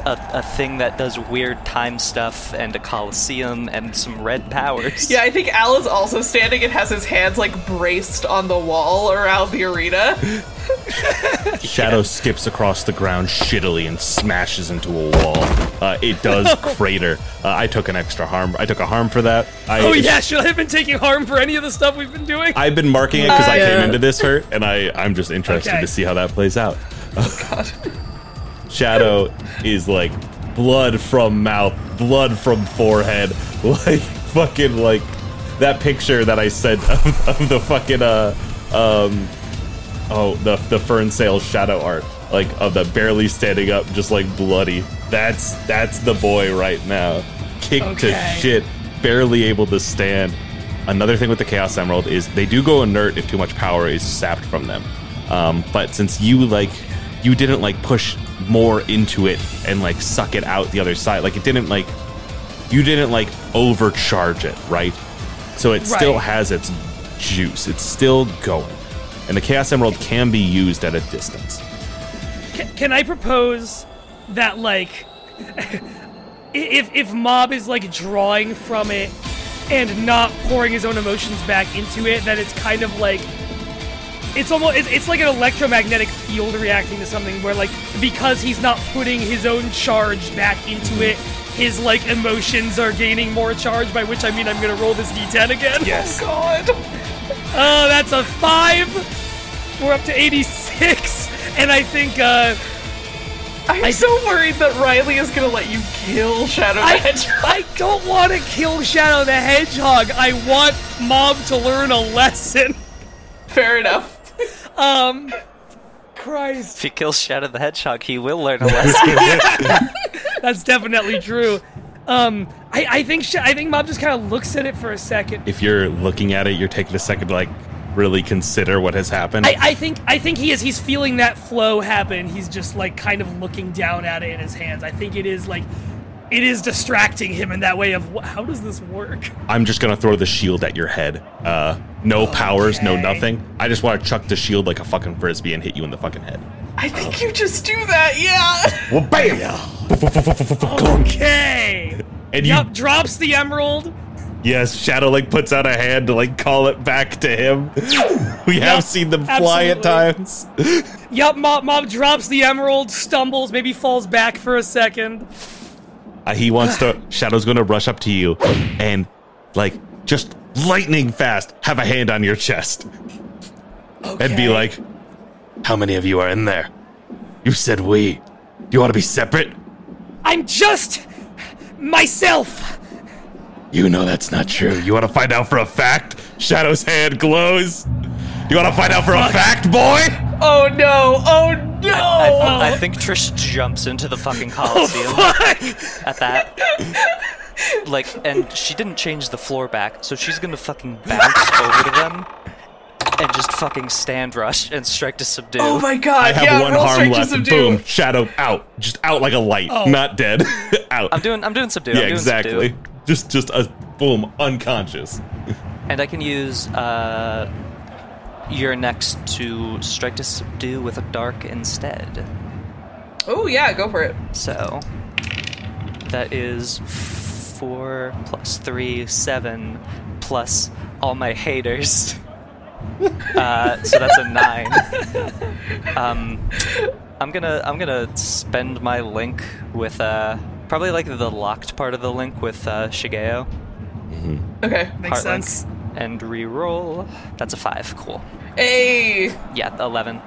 a, a thing that does weird time stuff and a coliseum and some red powers. Yeah, I think Al is also standing and has his hands like braced on the wall around the arena. Shadow skips across the ground shittily and smashes into a wall. Uh, it does crater. Uh, I took an extra harm. I took a harm for that. I, Oh yeah, should I have been taking harm for any of the stuff we've been doing? I've been marking it because I Uh, came into this hurt, and I I'm just interested Okay. to see how that plays out. Oh God. Shadow is like blood from mouth, blood from forehead, like fucking like that picture that I sent of, of the fucking uh um oh the the fern sales shadow art like of the barely standing up just like bloody. That's that's the boy right now, kicked to shit, barely able to stand. Another thing with the Chaos Emerald is they do go inert if too much power is sapped from them. Um, but since you like, you didn't like push more into it and like suck it out the other side, like it didn't like, you didn't like overcharge it, right? So it still has its juice. It's still going, and the Chaos Emerald can be used at a distance. Ca- Can I propose that like if if Mob is like drawing from it and not pouring his own emotions back into it, that it's kind of like it's almost it's, it's like an electromagnetic field reacting to something where like because he's not putting his own charge back into it his like emotions are gaining more charge by which i mean i'm gonna roll this d10 again Yes. God. Oh, that's a five. We're up to 86, and I think uh, I'm I- so worried that Riley is gonna let you kill Shadow the I Hedgehog. I don't want to kill Shadow the Hedgehog. I want Mob to learn a lesson. Fair enough. Um, Christ, If he kills Shadow the Hedgehog, he will learn a lesson. that's definitely true. Um, I I think Sh- I think Mob just kind of looks at it for a second. If you're looking at it, you're taking a second to like really consider what has happened. I, I think I think he is he's feeling that flow happen. He's just like kind of looking down at it in his hands. I think it is like it is distracting him in that way of "Wh- how does this work? I'm just gonna throw the shield at your head. Uh, no powers, no nothing. I just want to chuck the shield like a fucking frisbee and hit you in the fucking head. I think you just do that, yeah. Well, bam! Okay. And you, Yup, drops the emerald. yes, Shadow like puts out a hand to like call it back to him. we have seen them fly at times. Yup, Mob, Mob drops the emerald, stumbles, maybe falls back for a second. Uh, he wants to. Shadow's gonna rush up to you and like just lightning fast have a hand on your chest and be like, "How many of you are in there? You said we. Do You want to be separate? I'm just myself. You know that's not true. You want to find out for a fact? Shadow's hand glows. You want to find out for a fact, boy? Oh no! Oh! I, I think Trish jumps into the fucking Coliseum at that. Like, and she didn't change the floor back, so she's gonna fucking bounce over to them and just fucking stand rush and strike to subdue. oh my god! I have yeah, one harm straight to left. subdue. Boom. Shadow out. Just out like a light. Oh. Not dead. out. I'm doing, I'm doing subdue. yeah, I'm doing exactly. Subdue. Just, just a boom, unconscious. And I can use uh, your next to strike to subdue with a dark instead. Oh yeah, go for it. So that is four plus three, seven, plus all my haters. Uh, so that's a nine. Um, I'm gonna I'm gonna spend my link with uh Probably like the locked part of the link with uh, Shigeo. Okay. Makes Heart link. Sense. And re-roll. That's a five. Cool. Hey. Yeah, eleven.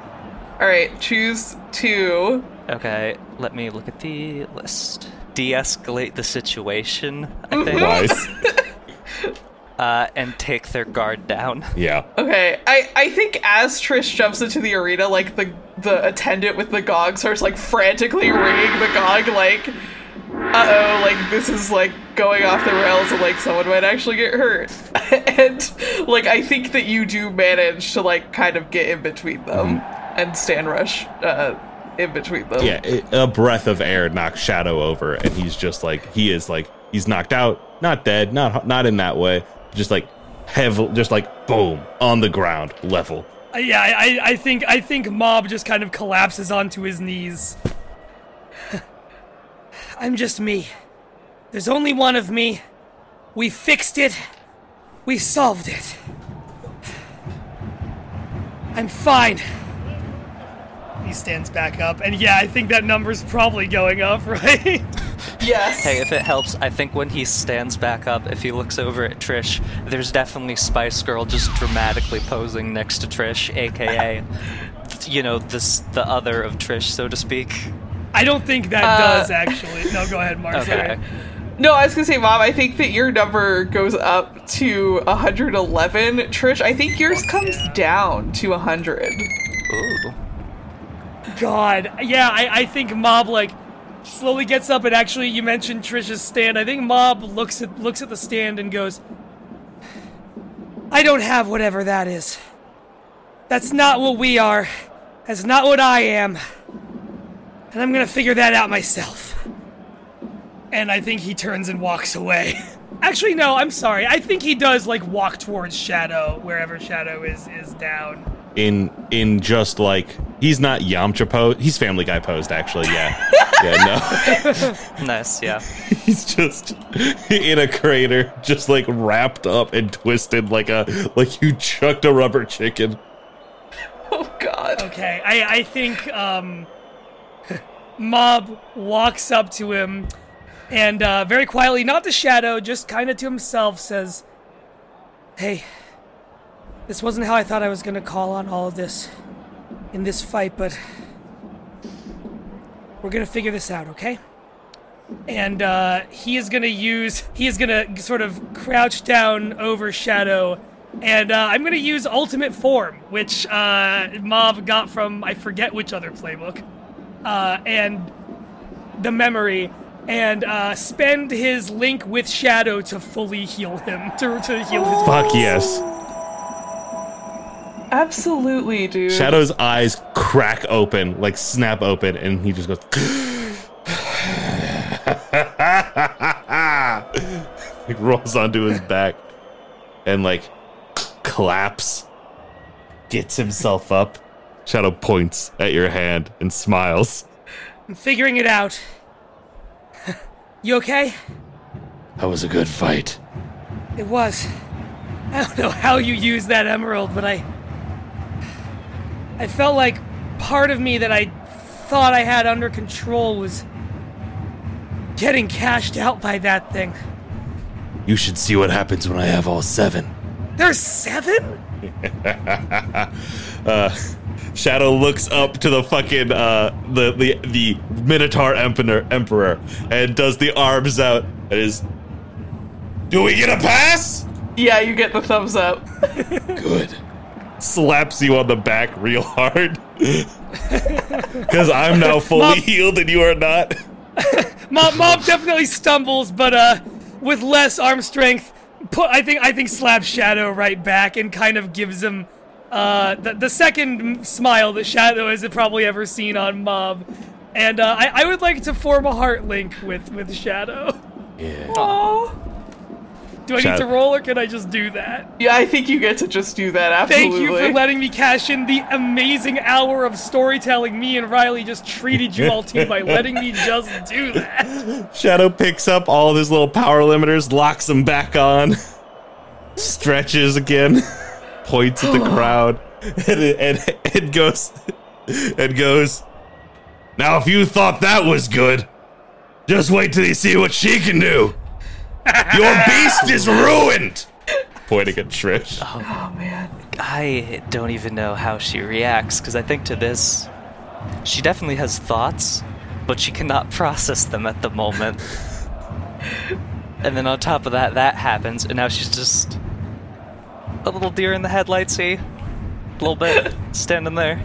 All right. Choose two. Okay, let me look at the list. De-escalate the situation, I think, Wise. uh, and take their guard down. Yeah. Okay. I I think as Trish jumps into the arena, like the the attendant with the gong starts like frantically ringing the gong, like, uh oh, like this is like going off the rails, and like someone might actually get hurt. and like I think that you do manage to like kind of get in between them and stand rush uh in between them. Yeah, it, a breath of air knocks Shadow over, and he's just like he is like he's knocked out, not dead, not not in that way, just like heavy, just like boom on the ground, level. Yeah, I, I- I think I think Mob just kind of collapses onto his knees. I'm just me. There's only one of me. We fixed it. We solved it. I'm fine. He stands back up, and yeah, I think that number's probably going up, right? Yes. Hey, if it helps, I think when he stands back up, if he looks over at Trish, there's definitely Spice Girl just dramatically posing next to Trish, aka, you know, this the other of Trish, so to speak. I don't think that Uh, does actually. No, go ahead, Marn. Okay. sorry. No, I was gonna say, Mom. I think that your number goes up to 111. Trish, I think yours comes down to 100. Ooh. God, yeah, I, I think Mob like slowly gets up and actually you mentioned Trish's stand. I think Mob looks at looks at the stand and goes, I don't have whatever that is. That's not what we are. That's not what I am. And I'm gonna figure that out myself. And I think he turns and walks away. Actually, no, I'm sorry. I think he does like walk towards Shadow, wherever Shadow is is down. In in just like he's not Yamcha pose, he's Family Guy posed actually. Yeah, yeah, no, Nice, yeah. he's just in a crater, just like wrapped up and twisted like a like you chucked a rubber chicken. Oh God. Okay, I, I think um, Mob walks up to him and uh, very quietly, not to Shadow, just kind of to himself, says, Hey, this wasn't how I thought I was going to call on all of this in this fight, but we're going to figure this out, okay? And uh, he is going to use, he is going to sort of crouch down over Shadow and uh, I'm gonna use Ultimate Form, which uh, Mob got from I forget which other playbook, uh, and the memory, and uh, spend his link with Shadow to fully heal him to, to heal his. Fuck yes. Absolutely, dude. Shadow's eyes crack open, like snap open, and he just goes. like rolls onto his back and like claps, gets himself up. Shadow points at your hand and smiles. I'm figuring it out. You okay? That was a good fight. It was. I don't know how you used that emerald, but I. I felt like part of me that I thought I had under control was getting cashed out by that thing. You should see what happens when I have all seven. There's seven? Uh, Shadow looks up to the fucking uh the the the Minotaur Emperor Emperor and does the arms out and is Do we get a pass? yeah, you get the thumbs up. Good. Slaps you on the back real hard. Cause I'm now fully Mom- healed and you are not. Mob, Mob definitely stumbles, but uh, with less arm strength, put I think I think slaps Shadow right back and kind of gives him uh the, the second smile that Shadow has probably ever seen on Mob. And uh, I, I would like to form a heart link with with Shadow. Aw. Do I need to roll or can I just do that? Yeah, I think you get to just do that. Absolutely. Thank you for letting me cash in the amazing hour of storytelling me and Riley just treated you all to by letting me just do that. Shadow picks up all of his little power limiters, locks them back on, stretches again, points at the crowd, and, and, and goes and goes. Now, if you thought that was good, Just wait till you see what she can do. Your beast is ruined. Pointing at Trish. Oh man. I don't even know how she reacts because I think to this, she definitely has thoughts, but she cannot process them at the moment. and then on top of that, that happens, and now she's just a little deer in the headlightsy, a little bit standing there.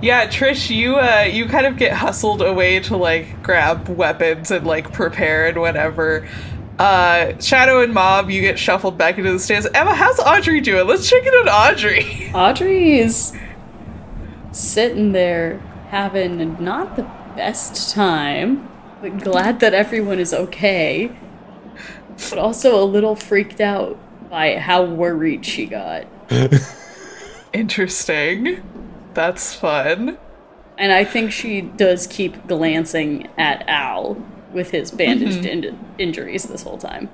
Yeah, Trish, you uh you kind of get hustled away to like grab weapons and like prepare and whatever. Uh Shadow and Mob, you get shuffled back into the stands. Emma, how's Audrey doing? Let's check in on Audrey. Audrey is sitting there having not the best time, but glad that everyone is okay. But also a little freaked out by how worried she got. Interesting. That's fun. And I think she does keep glancing at Al with his bandaged in- injuries this whole time.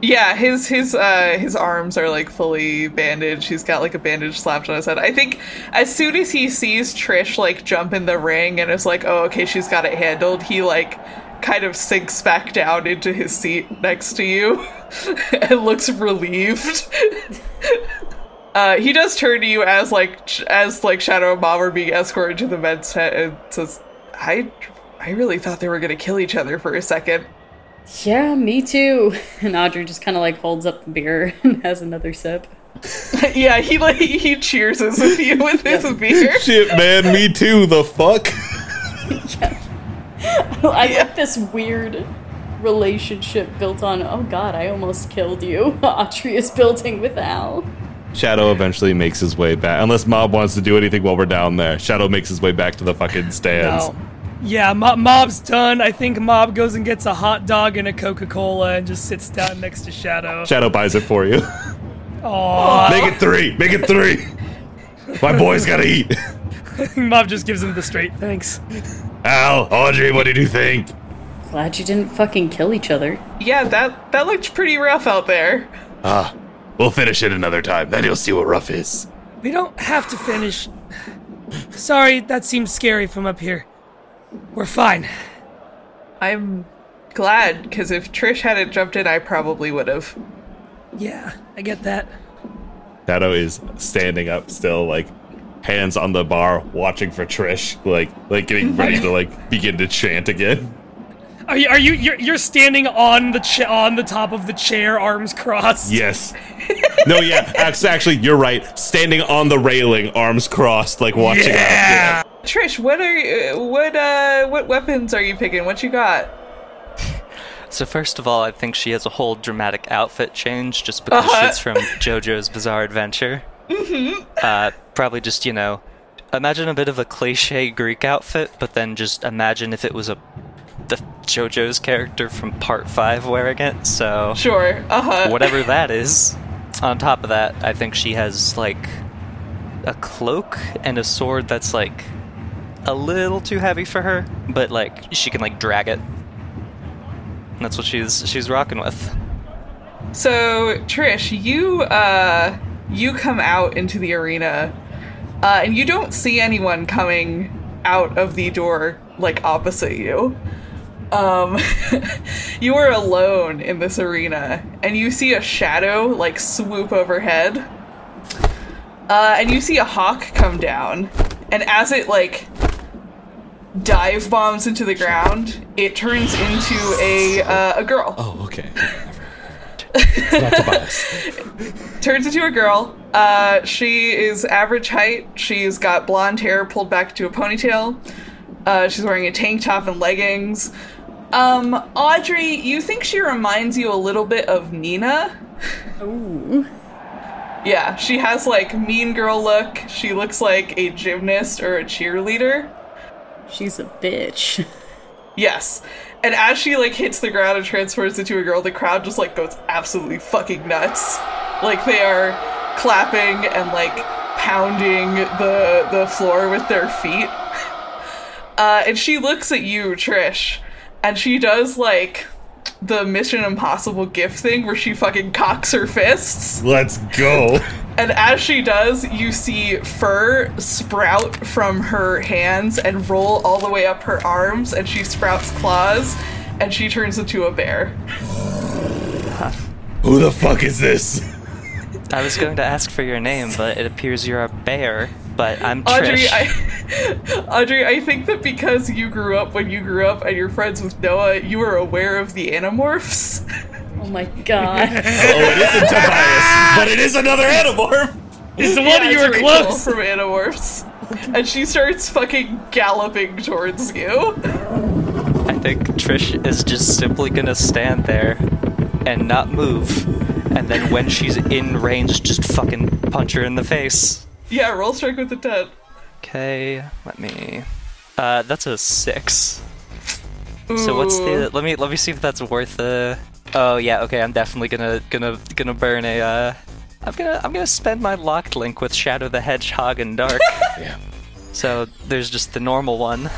Yeah, his his uh his arms are like fully bandaged. He's got like a bandage slapped on his head. I think as soon as he sees Trish like jump in the ring and is like, "Oh, okay, she's got it handled," he like kind of sinks back down into his seat next to you and looks relieved. Uh, he does turn to you as like ch- as like Shadow and Mob are being escorted to the men's tent and says, "I, I really thought they were gonna kill each other for a second. Yeah, me too. And Audrey just kind of like holds up the beer and has another sip. yeah, he like he cheers us with you with his beer. Shit, man, me too. The fuck? I like this weird relationship built on, oh god, I almost killed you. Audrey is building with Al. Shadow eventually makes his way back. Unless Mob wants to do anything while we're down there. Shadow makes his way back to the fucking stands. No. Yeah, Mo- Mob's done. I think Mob goes and gets a hot dog and a Coca Cola and just sits down next to Shadow. Shadow buys it for you. Aww. Make it three. Make it three. My boy's gotta eat. Mob just gives him the straight thanks. Al, Audrey, what did you think? Glad you didn't fucking kill each other. Yeah, that that looked pretty rough out there. Ah, we'll finish it another time. Then you'll see what rough is. We don't have to finish. Sorry, that seems scary from up here. We're fine. I'm glad because if Trish hadn't jumped in, I probably would have. Yeah, I get that. Shadow is standing up still, like hands on the bar, watching for Trish, like like getting ready to like begin to chant again. Are you? Are you? You're, you're standing on the cha- on the top of the chair, arms crossed. Yes. No, yeah. act- Actually, you're right. Standing on the railing, arms crossed, like watching Yeah. out. Trish, what are you, what uh what weapons are you picking? What you got? So first of all, I think she has a whole dramatic outfit change just because Uh-huh. she's from JoJo's Bizarre Adventure. Mm-hmm. Uh, probably just you know, imagine a bit of a cliche Greek outfit, but then just imagine if it was a the JoJo's character from Part Five wearing it. So Sure. Uh huh. whatever that is. On top of that, I think she has like a cloak and a sword that's like a little too heavy for her, but like she can like drag it. And that's what she's she's rocking with. So Trish, you uh you come out into the arena, uh, and you don't see anyone coming out of the door like opposite you. Um, you are alone in this arena, and you see a shadow like swoop overhead. Uh, and you see a hawk come down, and as it like dive bombs into the ground, it turns into a uh, a girl. Oh, okay. turns into a girl. Uh, she is average height. She's got blonde hair pulled back to a ponytail. Uh, she's wearing a tank top and leggings. Um, Audrey, you think she reminds you a little bit of Nina? Ooh. Yeah, she has like mean girl look. She looks like a gymnast or a cheerleader. She's a bitch. Yes. And as she like hits the ground and transforms into a girl, the crowd just like goes absolutely fucking nuts. Like they are clapping and like pounding the the floor with their feet. Uh, and she looks at you, Trish, and she does like the Mission Impossible gift thing where she fucking cocks her fists. Let's go. And as she does, you see fur sprout from her hands and roll all the way up her arms, and she sprouts claws. and she turns into a bear. Who the fuck is this? I was going to ask for your name, but it appears you're a bear. But I'm Audrey, Trish. I, Audrey, I think that because you grew up when you grew up and you're friends with Noah, you were aware of the Animorphs. Oh my god. Oh, it isn't Tobias, but it is another Animorph. It's the one Yeah, you were Rachel close. from Animorphs. And she starts fucking galloping towards you. I think Trish is just simply gonna stand there and not move. And then when she's in range, just fucking punch her in the face. Yeah, roll strike with the 10. Okay, let me. Uh, that's a six. So what's the? Let me let me see if that's worth the. Oh yeah, okay. I'm definitely gonna gonna gonna burn a. Uh, I'm gonna I'm gonna spend my locked link with Shadow the Hedgehog and Dark. Yeah. So there's just the normal one,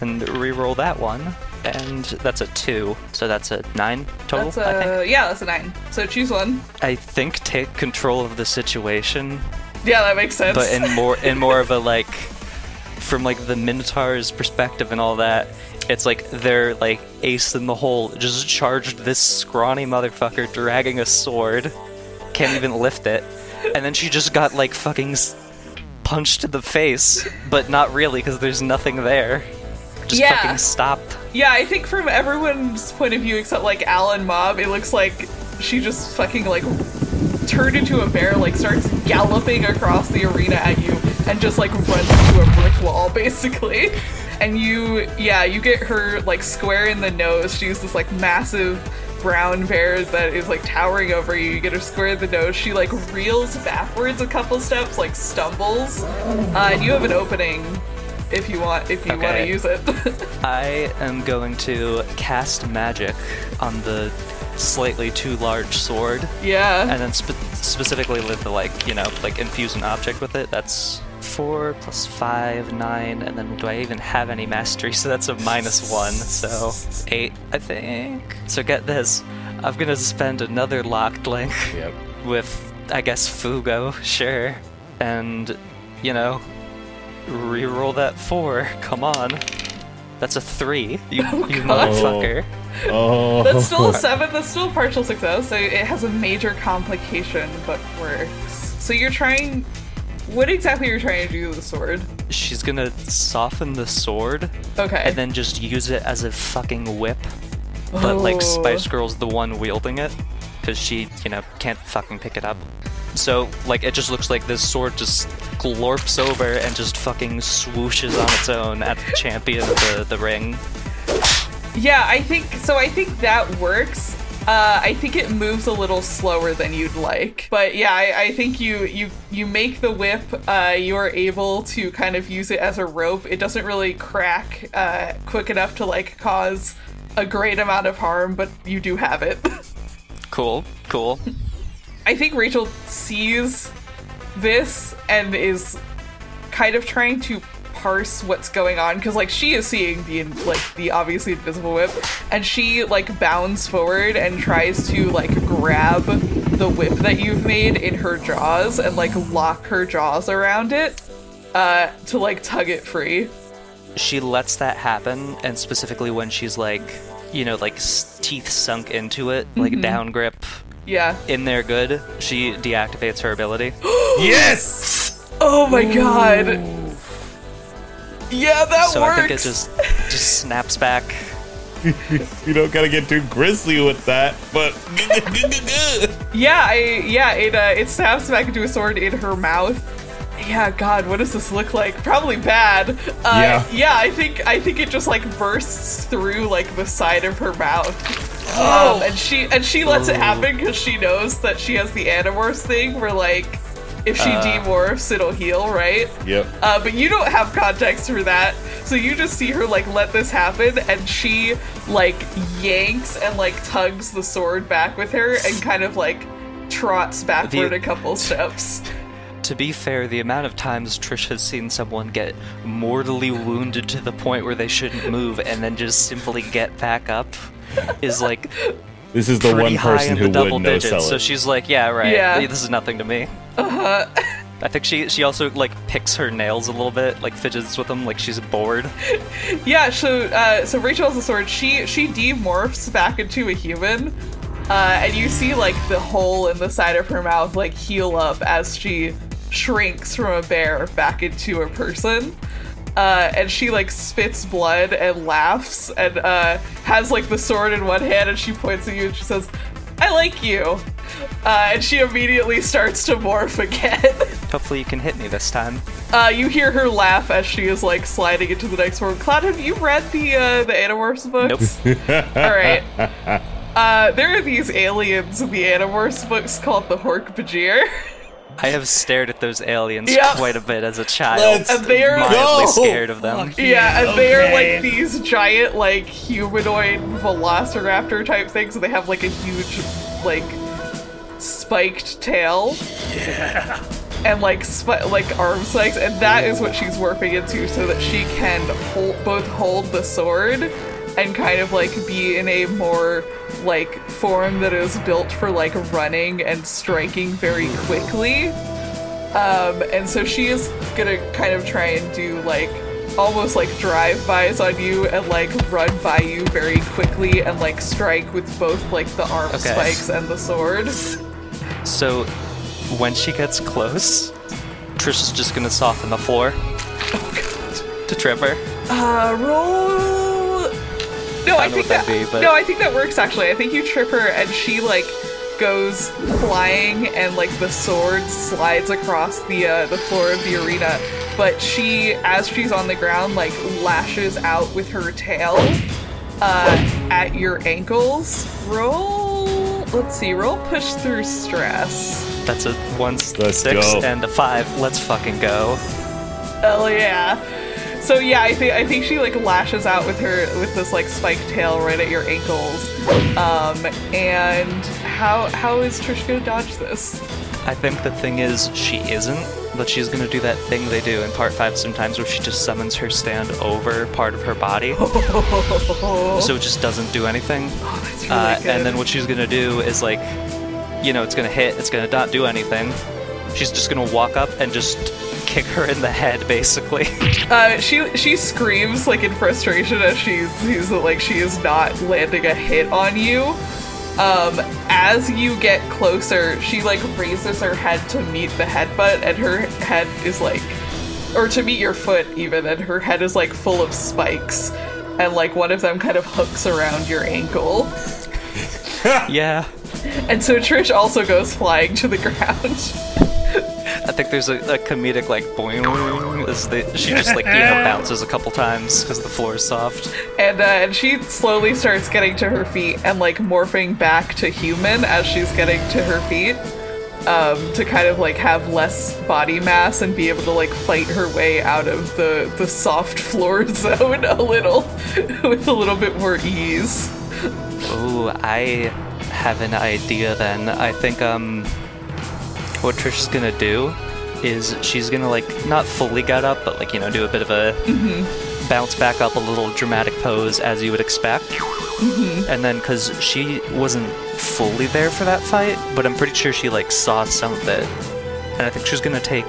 and re-roll that one, and that's a two. So that's a nine total. That's I think. a, yeah, that's a 9. So choose one. I think take control of the situation Yeah, that makes sense. but in more in more of a like from like the minotaur's perspective and all that it's like they're like ace in the hole just charged this scrawny motherfucker dragging a sword can't even lift it and then she just got like fucking punched in the face but not really because there's nothing there just Yeah. fucking stopped Yeah, I think from everyone's point of view except like Al and Mob, it looks like she just fucking like turned into a bear, like starts galloping across the arena at you and just like runs into a brick wall basically. And you yeah, you get her like square in the nose. She's this like massive brown bear that is like towering over you. You get her square in the nose. She like reels backwards a couple steps, like stumbles. Uh, and you have an opening if you want if you want to use it. I am going to cast magic on the slightly too large sword. Yeah. and then spe- specifically with the like you know like infuse an object with it that's four plus five nine and then do i even have any mastery? So that's a minus one so eight i think. So get this. I'm gonna spend another locked link Yep. with i guess fugo sure. And you know re-roll that four. Come on. That's a three you, you oh, motherfucker Oh. That's still a seven. That's still a partial success. So it has a major complication, but works. So you're trying. What exactly are you trying to do with the sword? she's gonna soften the sword Okay. and then just use it as a fucking whip. But like Oh. Spice Girl's the one wielding it because she, you know, can't fucking pick it up. So like it just looks like this sword just glorps over and just fucking swooshes on its own at the champion of the, the ring. Yeah, I think so. I think that works. Uh, I think it moves a little slower than you'd like, but yeah, I, I think you you you make the whip. Uh, you are able to kind of use it as a rope. It doesn't really crack uh, quick enough to like cause a great amount of harm, but you do have it. Cool, cool. I think Rachel sees this and is kind of trying to parse what's going on because like she is seeing the like the obviously invisible whip and she like bounds forward and tries to like grab the whip that you've made in her jaws and like lock her jaws around it uh to like tug it free. She lets that happen, and specifically when she's like, you know, like s- teeth sunk into it, like down grip yeah. in there good, she deactivates her ability. yes. oh my god yeah that so works I think it just just snaps back. You don't gotta get too grisly with that, but Yeah, I yeah, it uh, it snaps back into a sword in her mouth. Yeah, God, what does this look like? Probably bad. Uh, Yeah. yeah, I think I think it just like bursts through like the side of her mouth. Um, and she and she lets it happen because she knows that she has the Animorphs thing where like if she demorphs it'll heal, right? yep. Uh, but you don't have context for that, so you just see her like let this happen, and she like yanks and like tugs the sword back with her, and kind of like trots backward The- a couple steps. To be fair, the amount of times Trish has seen someone get mortally wounded to the point where they shouldn't move and then just simply get back up is like This is the pretty one person in who the double would no digits. sell So she's like, yeah, right. Yeah. This is nothing to me. I think she she also like picks her nails a little bit, like fidgets with them, like she's bored. Yeah, so uh, so Rachel has a sword. She she demorphs back into a human, uh, and you see like the hole in the side of her mouth like heal up as she shrinks from a bear back into a person. Uh, and she like spits blood and laughs and uh, has like the sword in one hand and she points at you and she says, "I like you." Uh, and she immediately starts to morph again. Hopefully you can hit me this time. Uh, you hear her laugh as she is like sliding into the next world. Cloud, have you read the uh, the Animorphs books? Nope. All right. Uh, there are these aliens in the Animorphs books called the Hork Bajir. I have stared at those aliens Yeah. quite a bit as a child. Let's And they are- mildly go. scared of them. Fuck Yeah, and they are like these giant, like humanoid velociraptor type things, and they have like a huge, like spiked tail. Yeah. And like sp- like arm spikes, and that is what she's warping into, so that she can hold both hold the sword and kind of like be in a more like form that is built for like running and striking very quickly. Um, and so she is gonna kind of try and do like almost like drive-bys on you and like run by you very quickly and like strike with both like the arm Okay. spikes and the sword. So when she gets close, Trish is just gonna soften the floor to trip her. Uh, roll. No, I, know think that'd that. be, but- No, I think that works actually. I think you trip her and she like goes flying and like the sword slides across the uh, the floor of the arena. But she, as she's on the ground, like lashes out with her tail uh, at your ankles. Roll. Let's see. Roll push through stress. That's a one Let's six go. and a five. Let's fucking go. Hell yeah. So yeah, I think I think she like lashes out with her with this like spiked tail right at your ankles. Um, and how how is Trish gonna dodge this? I think the thing is she isn't, but she's gonna do that thing they do in part five sometimes where she just summons her stand over part of her body. so it just doesn't do anything. Oh, that's really Uh, good. and then what she's gonna do is like, you know, it's gonna hit, it's gonna not do anything. She's just gonna walk up and just kick her in the head, basically. uh, she she screams like in frustration as she sees that like she is not landing a hit on you. Um, as you get closer, she like raises her head to meet the headbutt, and her head is like, or to meet your foot even, and her head is like full of spikes, and like one of them kind of hooks around your ankle. yeah. And so Trish also goes flying to the ground. I think there's a, a comedic like boing as the, she just like you know bounces a couple times because the floor is soft. And uh, and she slowly starts getting to her feet and like morphing back to human as she's getting to her feet. Um, to kind of like have less body mass and be able to like fight her way out of the the soft floor zone a little with a little bit more ease. Oh, I have an idea then. I think um what Trish's gonna do is she's gonna like not fully get up, but like you know do a bit of a mm-hmm. bounce back up, a little dramatic pose as you would expect. Mm-hmm. And then because she wasn't fully there for that fight, but I'm pretty sure she like saw some of it, and I think she's gonna take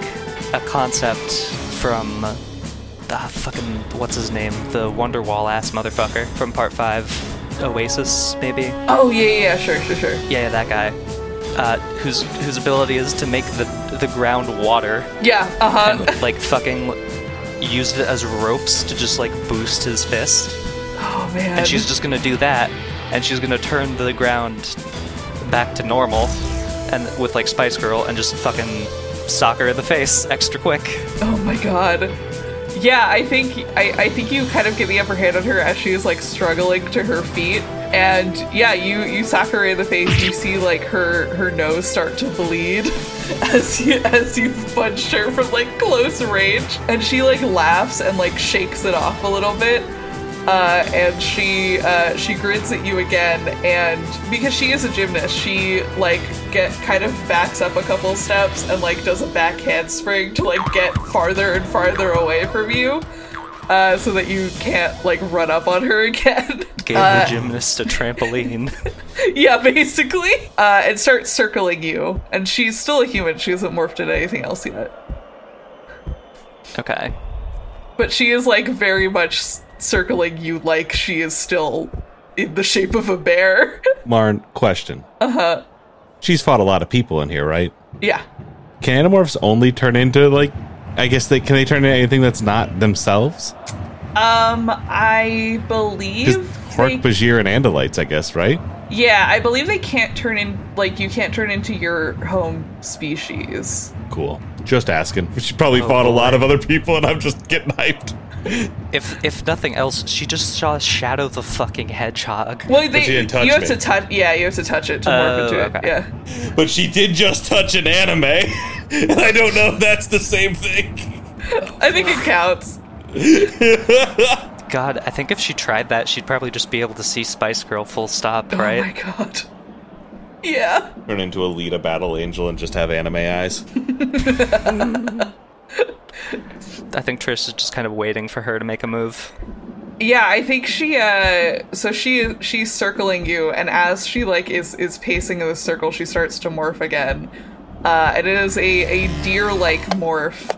a concept from the fucking what's his name, the Wonderwall ass motherfucker from Part Five, Oasis maybe. Oh yeah, yeah, yeah, sure, sure, sure. Yeah, yeah, that guy. Uh, whose whose ability is to make the the ground water Yeah, uh huh. and like fucking used it as ropes to just like boost his fist. Oh man. And she's just gonna do that, and she's gonna turn the ground back to normal, and with like Spice Girl, and just fucking sock her in the face extra quick. Oh my god. Yeah, I think I, I think you kind of get the upper hand on her as she's like struggling to her feet. And yeah, you you sock her in the face. You see like her her nose start to bleed as you as you punched her from like close range. And she like laughs and like shakes it off a little bit. Uh, and she uh, she grins at you again, and because she is a gymnast, she like get kind of backs up a couple steps and like does a back handspring to like get farther and farther away from you. Uh, so that you can't like run up on her again. Gave Uh, the gymnast a trampoline. yeah, basically, uh, and starts circling you. And she's still a human. She hasn't morphed into anything else yet. okay. But she is like very much circling you, like she is still in the shape of a bear. Marn, question. Uh. Uh-huh. She's fought a lot of people in here, right? yeah. Can animorphs only turn into like? I guess they can they turn into anything that's not themselves? Um, I believe. Mark they- Bajir and Andalites, I guess, right? yeah, I believe they can't turn in like you can't turn into your home species. Cool. Just asking. She probably Oh, fought a lot of other people, and I'm just getting hyped. If if nothing else, she just saw Shadow the fucking hedgehog. Well, they, she didn't touch you have me. to touch. Yeah, you have to touch it to morph Oh, into it. okay. Yeah. But she did just touch an anime, and I don't know if that's the same thing. I think it counts. God, I think if she tried that, she'd probably just be able to see Spice Girl full stop, right? Oh my god. Yeah. Turn into Alita battle angel and just have anime eyes. I think Trish is just kind of waiting for her to make a move. Yeah, I think she uh so she she's circling you and as she like is is pacing in the circle, she starts to morph again. Uh and it is a a deer-like morph.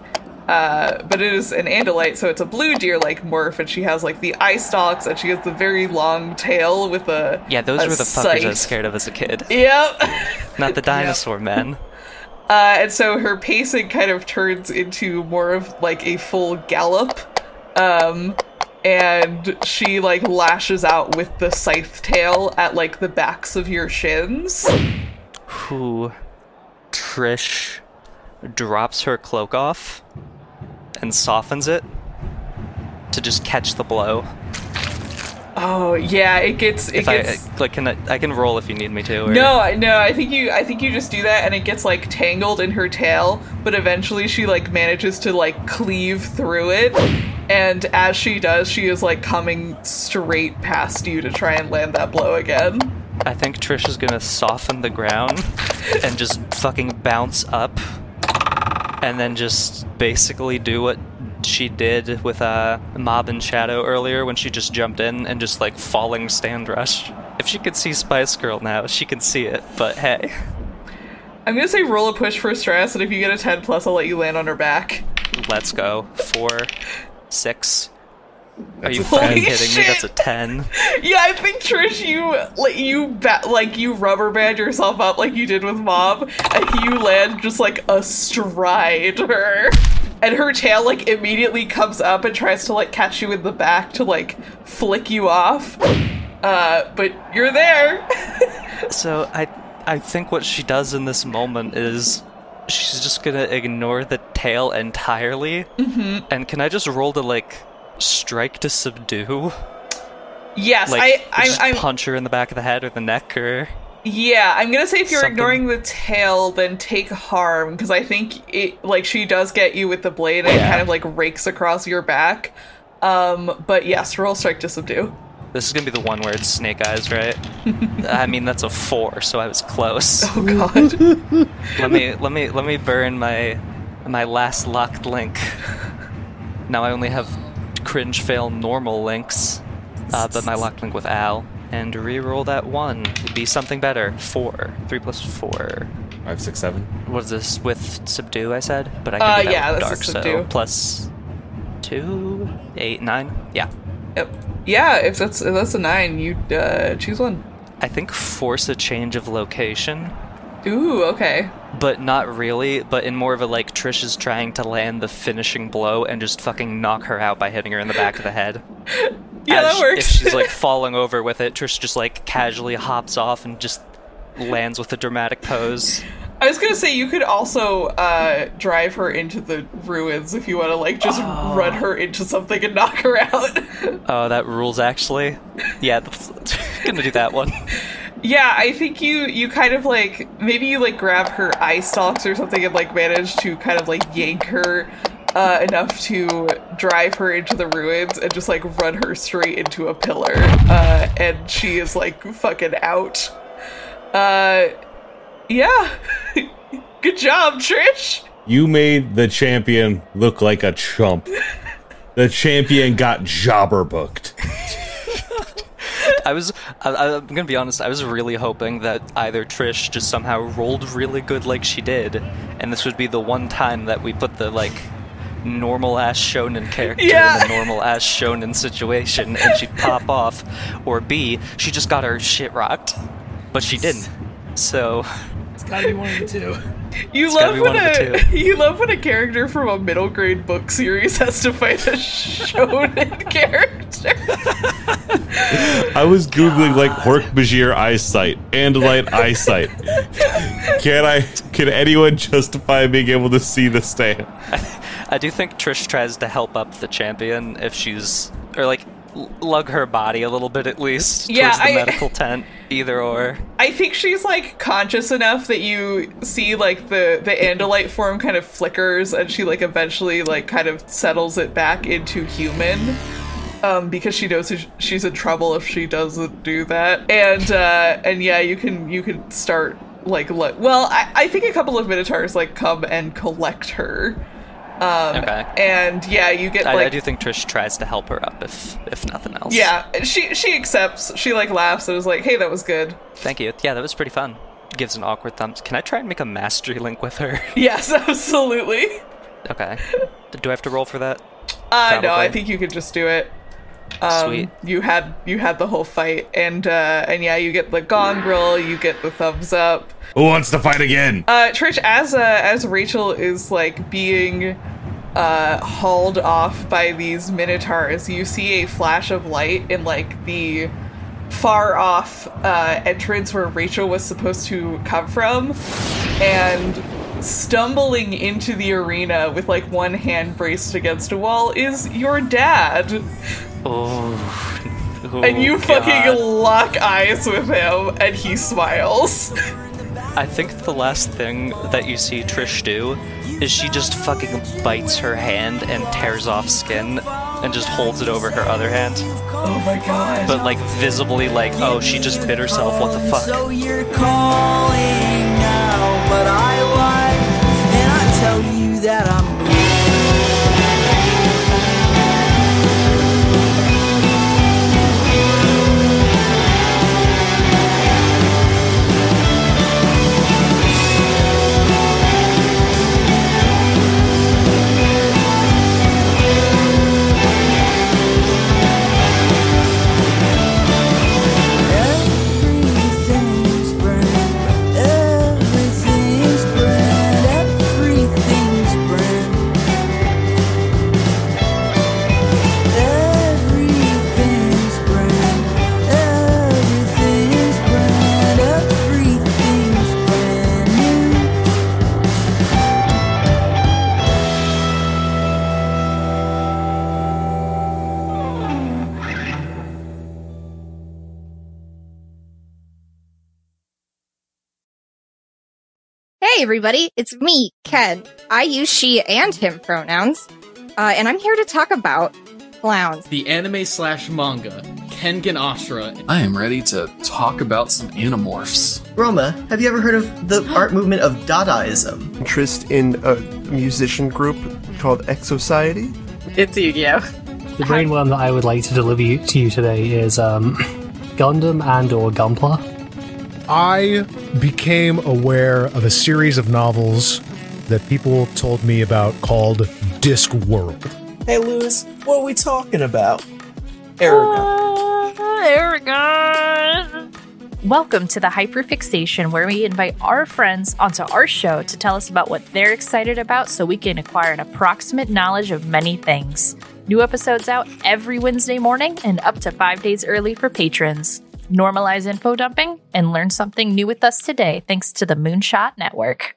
Uh, but it is an Andalite, so it's a blue deer-like morph, and she has like the eye stalks, and she has the very long tail with a Yeah, those a were the fuckers I was scared of as a kid. Yep. Not the dinosaur men. Uh, and so her pacing kind of turns into more of like a full gallop. Um, and she like lashes out with the scythe tail at like the backs of your shins. Who Trish drops her cloak off and softens it to just catch the blow. Oh yeah, it gets it If I gets. Uh, like, can I, I can roll if you need me to. Or... no, I- no, I think you I think you just do that and it gets like tangled in her tail, but eventually she like manages to like cleave through it. And as she does, she is like coming straight past you to try and land that blow again. I think Trish is gonna soften the ground and just fucking bounce up, and then just basically do what she did with uh, Mob and Shadow earlier when she just jumped in and just like falling stand rush. If she could see Spice Girl now, she can see it. But hey, I'm gonna say roll a push for stress, and if you get a 10 plus, I'll let you land on her back. let's go. Four, six. Are you fucking 10. kidding me? That's a ten. Yeah, I think Trish, you like you ba- like you rubber band yourself up like you did with Mob, and you land just like astride her, and her tail like immediately comes up and tries to like catch you in the back to like flick you off. Uh, but you're there. So I I think what she does in this moment is she's just gonna ignore the tail entirely. Mm-hmm. And can I just roll to like strike to subdue? yes, Like I, just I, I'm. punch her in the back of the head or the neck or Yeah, I'm gonna say if you're Something. ignoring the tail, then take harm because I think it like she does get you with the blade and it kind of like rakes across your back. Um, but yes, roll strike to subdue. this is gonna be the one where it's snake eyes, right? I mean that's a four, so I was close. Oh god. let me let me let me burn my my last locked link. Now I only have cringe fail normal links, uh, but my locked link with Al. And re-roll that one. It'd be something better. Four. Three plus four. Five, six, seven. What is this with subdue? I said, but I can Uh, do that yeah, with this dark. is So subdue. plus two, eight, nine. Yeah. yep. Yeah, if that's if that's a nine, you uh, choose one. I think force a change of location, Ooh, okay. but not really. But in more of a like Trish is trying to land the finishing blow and just fucking knock her out by hitting her in the back of the head. Yeah, As that works. If she's like falling over with it, Trish just like casually hops off and just lands with a dramatic pose. I was gonna say you could also uh, drive her into the ruins if you want to like just run her into something and knock her out. Oh, that rules actually. Yeah, that's, gonna do that one. Yeah, I think you you kind of like maybe you like grab her eye stalks or something and like manage to kind of like yank her uh, enough to drive her into the ruins and just like run her straight into a pillar, uh, and she is like fucking out. Uh, yeah, good job, Trish. You made the champion look like a chump. the champion got jobber booked. I was, I, I'm gonna be honest, I was really hoping that either Trish just somehow rolled really good like she did, and this would be the one time that we put the, like, normal ass shonen character Yeah. in a normal ass shonen situation and she'd pop off, or B, she just got her shit rocked. But she didn't. So, It's gotta be one of the two. You gotta love when one of the a two. you love when a character from a middle grade book series has to fight a shonen character. I was googling like Hork Bajir eyesight, Andalite eyesight. Can I? Can anyone justify being able to see the stand? I do think Trish tries to help up the champion if she's, or like, lug her body a little bit at least Yeah, towards the I- medical tent, either or. I think she's like conscious enough that you see like the the andalite form kind of flickers and she like eventually like kind of settles it back into human. Um, because she knows she's in trouble if she doesn't do that, and uh, and yeah, you can you can start like look. Well, I, I think a couple of minotaurs like come and collect her, um, Okay. and yeah, you get I, like I do think Trish tries to help her up if if nothing else. yeah, she she accepts. She like laughs and is like, "Hey, that was good." Thank you. Yeah, that was pretty fun. Gives an awkward thumbs. Can I try and make a mastery link with her? Yes, absolutely. okay. Do I have to roll for that? Uh, no, I think you could just do it. Um, Sweet. You had you had the whole fight, and uh, and yeah, you get the gong roll, you get the thumbs up. Who wants to fight again? Uh, Trish, as uh, as Rachel is like being uh, hauled off by these minotaurs, you see a flash of light in like the far off uh, entrance where Rachel was supposed to come from, and stumbling into the arena with like one hand braced against a wall is your dad. Oh. And you Oh, fucking God. lock eyes with him, and he smiles. I think the last thing that you see Trish do is she just fucking bites her hand and tears off skin and just holds it over her other hand. Oh my god. But like visibly like, oh, she just bit herself, what the fuck? So tell you that I'm. Hey, everybody, it's me, Ken. I use she and him pronouns, uh, and I'm here to talk about clowns. the anime slash manga Kengan Ashura. I am ready to talk about some animorphs. Roma, have you ever heard of the art movement of Dadaism? interest in a musician group called Exociety. It's Yu-Gi-Oh! The brainworm that I would like to deliver you, to you today is um, Gundam and or Gunpla. I became aware of a series of novels that people told me about called Discworld. Hey, Lewis, what are we talking about? Aragon. Uh, Aragon. Welcome to the Hyperfixation, where we invite our friends onto our show to tell us about what they're excited about so we can acquire an approximate knowledge of many things. New episodes out every Wednesday morning and up to five days early for patrons. Normalize info dumping and learn something new with us today thanks to the Moonshot Network.